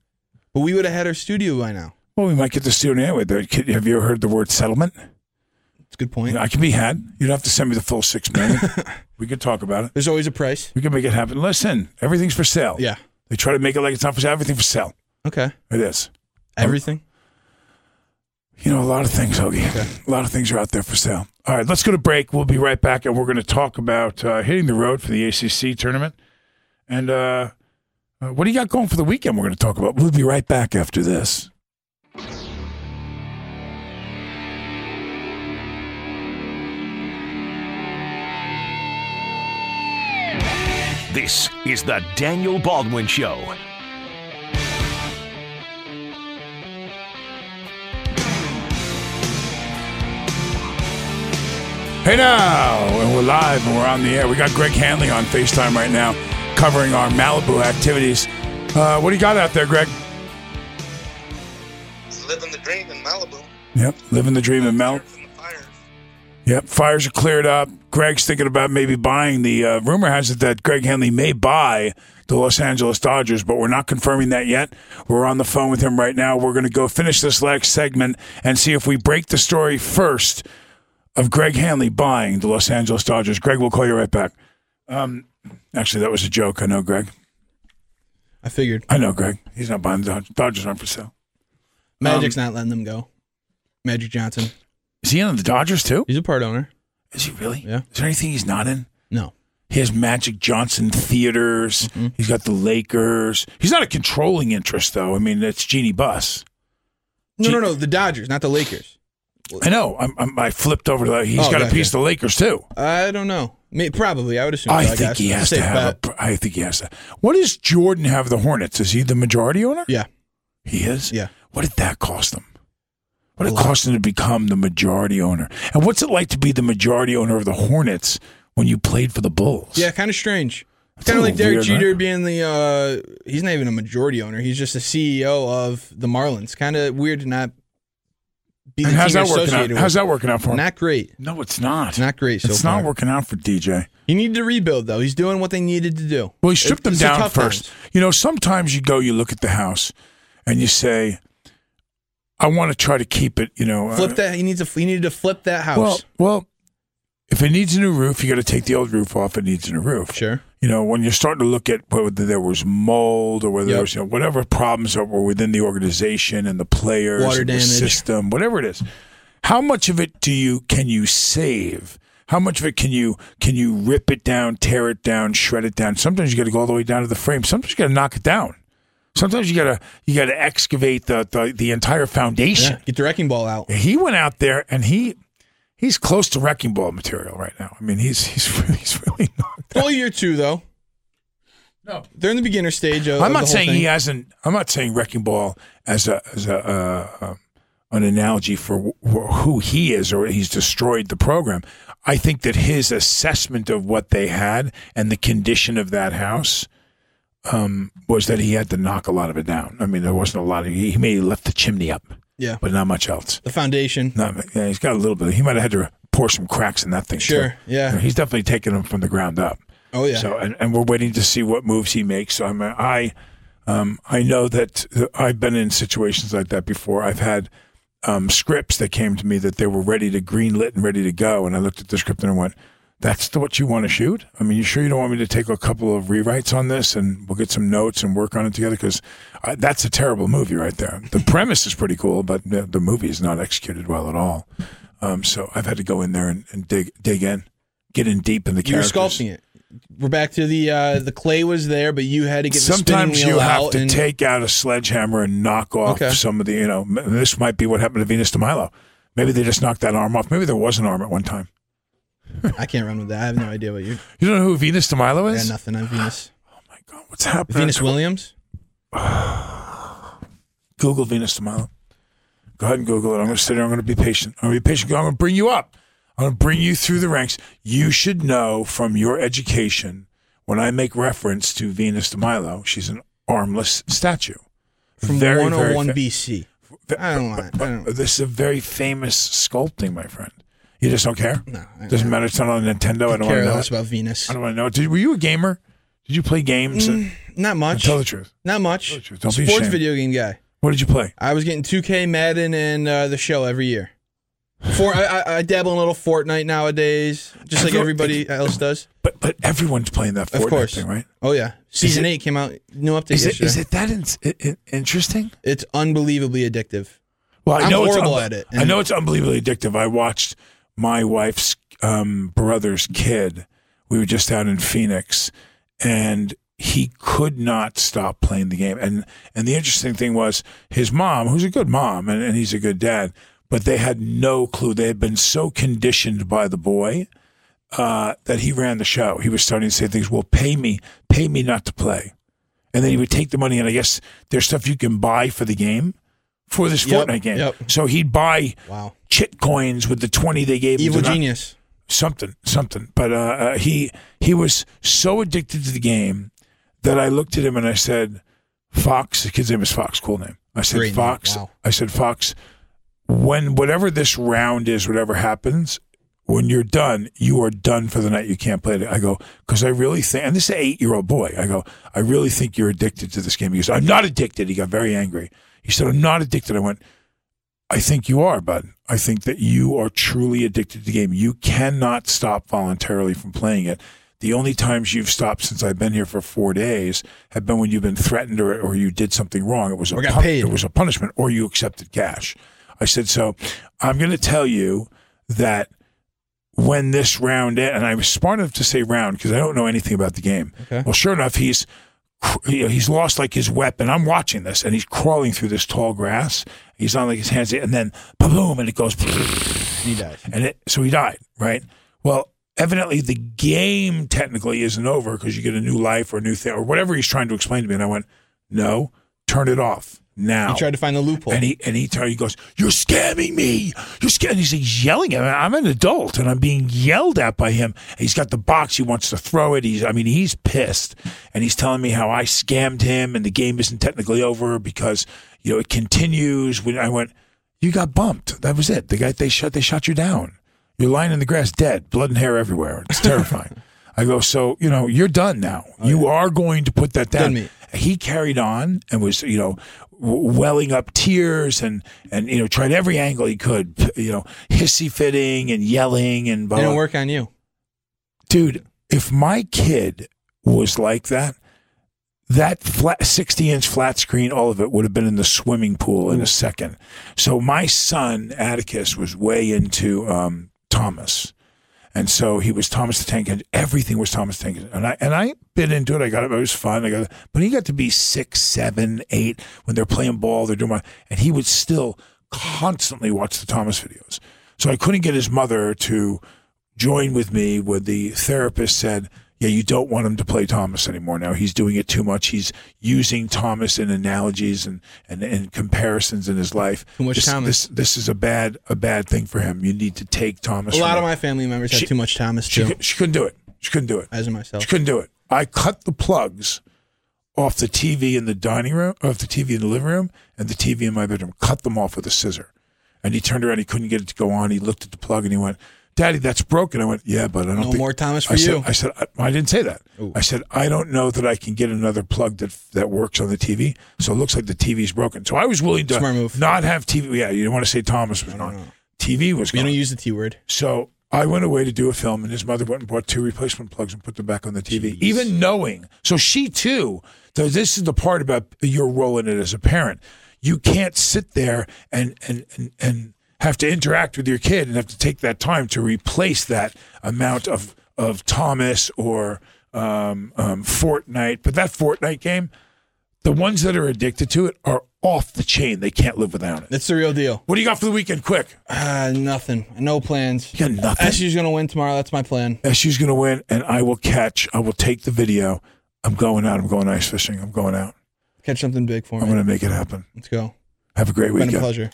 But we would have had our studio by now. Well, we might get the studio anyway. There- kid, Have you ever heard the word settlement? It's a good point. I can be had. You don't have to send me the full six million. we could talk about it. There's always a price. We can make it happen. Listen, everything's for sale. Yeah. They try to make it like it's not for sale. Everything for sale. Okay. It is. Everything. You know, a lot of things, Hoagie. A lot of things are out there for sale. All right, let's go to break. We'll be right back, and we're going to talk about uh, hitting the road for the ACC tournament. And uh, uh, what do you got going for the weekend? We're going to talk about. We'll be right back after this. This is the Daniel Baldwin Show. Hey now, and we're live and we're on the air. We got Greg Hanley on FaceTime right now, covering our Malibu activities. Uh, what do you got out there, Greg? living the dream in Malibu. Yep, living the dream in Mal. Yep, fires are cleared up. Greg's thinking about maybe buying the. Uh, rumor has it that Greg Henley may buy the Los Angeles Dodgers, but we're not confirming that yet. We're on the phone with him right now. We're going to go finish this last segment and see if we break the story first of Greg Hanley buying the Los Angeles Dodgers. Greg, we'll call you right back. Um, actually, that was a joke. I know, Greg. I figured. I know, Greg. He's not buying the Dodgers. Dodgers aren't for sale. Magic's Um, not letting them go. Magic Johnson. Is he in the Dodgers too? He's a part owner. Is he really? Yeah. Is there anything he's not in? No. He has Magic Johnson theaters. Mm-hmm. He's got the Lakers. He's not a controlling interest, though. I mean, it's Jeanie Buss. No, no, no. The Dodgers, not the Lakers. I know. I'm, I'm, I flipped over to that. He's Oh, got a piece of the Lakers too. I don't know. May- Probably. I would assume. I so, think guess. he has to have. A, I think he has to. What does Jordan have the Hornets? Is he the majority owner? Yeah. He is. Yeah. What did that cost him? What it cost him to become the majority owner? And what's it like to be the majority owner of the Hornets when you played for the Bulls? Yeah, kind of strange. Kind of like Derek Jeter right? being the uh, he's not even a majority owner. He's just a CEO of the Marlins. Kind of weird to not be the how's team that working out? associated How's that working out for him? Not great. No, it's not. Not great. So it's far. not working out for DJ. He needed to rebuild though. He's doing what they needed to do. Well, he stripped them down first. times. You know, sometimes you go, you look at the house, and you say, "I want to try to keep it." You know, Flip uh, that. He needs to. He needed to flip that house. Well, well, if it needs a new roof, you got to take the old roof off. It needs a new roof. Sure. You know, when you're starting to look at whether there was mold or whether there was you know whatever problems that were within the organization and the players, Water and the damage. system, whatever it is, how much of it do you can you save? How much of it can you can you rip it down, tear it down, shred it down? Sometimes you got to go all the way down to the frame. Sometimes you got to knock it down. Sometimes you gotta you gotta excavate the the, the entire foundation. Yeah, get the wrecking ball out. He went out there and he he's close to wrecking ball material right now. I mean, he's he's really, he's really not. Only year two though. No, they're in the beginner stage. Of, I'm not saying thing. he hasn't. I'm not saying wrecking ball as a as a uh, uh, an analogy for wh- who he is or he's destroyed the program. I think that his assessment of what they had and the condition of that house um, was that he had to knock a lot of it down. I mean, there wasn't a lot of. He, he may have left the chimney up, Yeah. but not much else. The foundation. Not, yeah, he's got a little bit. He might have had to pour some cracks in that thing. Sure, too. yeah. he's definitely taking them from the ground up. Oh yeah. So, and, and we're waiting to see what moves he makes. So I'm, I, um, I know that I've been in situations like that before. I've had um, scripts that came to me that they were ready to greenlit and ready to go, and I looked at the script and I went, "That's the, what you want to shoot? I mean, you sure you don't want me to take a couple of rewrites on this and we'll get some notes and work on it together? Because that's a terrible movie right there. The premise is pretty cool, but the, the movie is not executed well at all. Um, so I've had to go in there and, and dig dig in, get in deep in the you were characters. sculpting it. We're back to the uh, the clay was there, but you had to get the Sometimes you have to and take out a sledgehammer and knock off Okay. some of the, you know, this might be what happened to Venus de Milo. Maybe they just knocked that arm off. Maybe there was an arm at one time. I can't run with that. I have no idea what you. You don't know who Venus de Milo I got is? nothing on Venus. Oh my god, what's happening? Venus Williams. Google Venus de Milo. Go ahead and Google it. I'm going to sit here. I'm going to be patient. I'm going to be patient. I'm going to bring you up. I'm going to bring you through the ranks. You should know from your education when I make reference to Venus de Milo, she's an armless statue. From Very, very 101 fa- BC. I don't want. I don't. This is a very famous sculpting, my friend. You just don't care? No. I- Doesn't matter. It's not on Nintendo. I don't want care to know. less about Venus. I don't want to know. Did, were you a gamer? Did you play games? Mm, not much. Tell the truth. Not much. Don't be Sports video game guy. What did you play? I was getting 2K, Madden, and uh, the show every year. For I, I, dabble in a little Fortnite nowadays, just like Everyone- everybody else does. But but everyone's playing that Fortnite Of course. thing, right? Oh yeah, season it- eight came out. New update Is it, is it that in, i- i- interesting? It's unbelievably addictive. Well, I I'm know horrible it's at it, I know it's unbelievably addictive. I watched my wife's um, brother's kid. We were just out in Phoenix, and he could not stop playing the game. And and the interesting thing was his mom, who's a good mom, and, and he's a good dad, but they had no clue. They had been so conditioned by the boy uh, that he ran the show. He was starting to say things. Well, pay me, pay me not to play. And then he would take the money, and I guess there's stuff you can buy for the game, for this Yep, Fortnite game. yep. So he'd buy Wow. chit coins with the twenty they gave him. Evil genius. something, something. But uh, uh, he he was so addicted to the game that I looked at him and I said, "Fox." The kid's name is Fox. Cool name. I said, Great "Fox." wow. I said, "Fox." When whatever this round is, whatever happens, when you're done, you are done for the night. You can't play it. I go because I really think, and this is an eight year old boy. I go, I really think you're addicted to this game. He goes, I'm not addicted. He got very angry. He said, I'm not addicted. I went, I think you are, bud. I think that you are truly addicted to the game. You cannot stop voluntarily from playing it. The only times you've stopped since I've been here for four days have been when you've been threatened or, or you did something wrong. It was a Or got pun- paid. It was a punishment, or you accepted cash. I said, so I'm going to tell you that when this round en- and I was smart enough to say round because I don't know anything about the game. Okay. Well, sure enough, he's you know, he's lost like his weapon. I'm watching this, and he's crawling through this tall grass. He's on like his hands, and then boom, and it goes, He died. and it so he died. Right. Well, evidently the game technically isn't over because you get a new life or a new thing or whatever he's trying to explain to me. And I went, no, turn it off. Now. He tried to find the loophole. And he and he told he goes, "You're scamming me. You're scamming." He's, he's yelling at me. I'm an adult and I'm being yelled at by him. He's got the box. He wants to throw it. He's I mean he's pissed and he's telling me how I scammed him and the game isn't technically over because you know it continues. When I went, you got bumped. That was it. The guy they shot they shot you down. You're lying in the grass dead, blood and hair everywhere. It's terrifying. I go, so you know you're done now. you are going to put that down. He carried on and was you know w- welling up tears and and you know tried every angle he could. You know hissy fitting and yelling and blah. Didn't work on you. dude. If my kid was like that, that flat 60 inch flat screen, all of it would have been in the swimming pool in a second. So my son Atticus was way into um, Thomas. And so he was Thomas the Tank Engine. Everything was Thomas the Tank Engine. And I and I bit into it. I got it. It was fun. I got it. But he got to be six, seven, eight when they're playing ball. They're doing my, and he would still constantly watch the Thomas videos. So I couldn't get his mother to join with me when the therapist said, "Yeah, you don't want him to play Thomas anymore. Now he's doing it too much. He's using Thomas in analogies and and, and comparisons in his life. Too much this, Thomas. This this is a bad a bad thing for him. You need to take Thomas. A lot of him." my family members have too much Thomas She, too. cou- she couldn't do it. She couldn't do it. As in myself. She couldn't do it. I cut the plugs off the TV in the dining room, off the TV in the living room, and the TV in my bedroom. Cut them off with a scissor. And he turned around. He couldn't get it to go on. He looked at the plug and he went, "Daddy, that's broken." I went, "Yeah, but I don't No think more Thomas for I said- you. I said, I, I didn't say that. I said, I don't know that I can get another plug that that works on the TV. So it looks like the TV's broken. So I was willing to not have TV. Yeah, you don't want to say Thomas was gone. TV was We gone. don't use the T word. So I went away to do a film, and his mother went and bought two replacement plugs and put them back on the TV, even knowing. So she too. So this is the part about your role in it as a parent. You can't sit there and and and, and have to interact with your kid and have to take that time to replace that amount of of Thomas or um, um, Fortnite. But that Fortnite game, the ones that are addicted to it are off the chain. They can't live without it. That's the real deal. What do you got for the weekend? Quick. Uh, nothing. No plans. You got nothing. SU's gonna win tomorrow. That's my plan. SU's going to win, and I will catch. I will take the video. I'm going out. I'm going ice fishing. I'm going out. Catch something big for me. I'm going to make it happen. Let's go. Have a great Been a weekend. pleasure.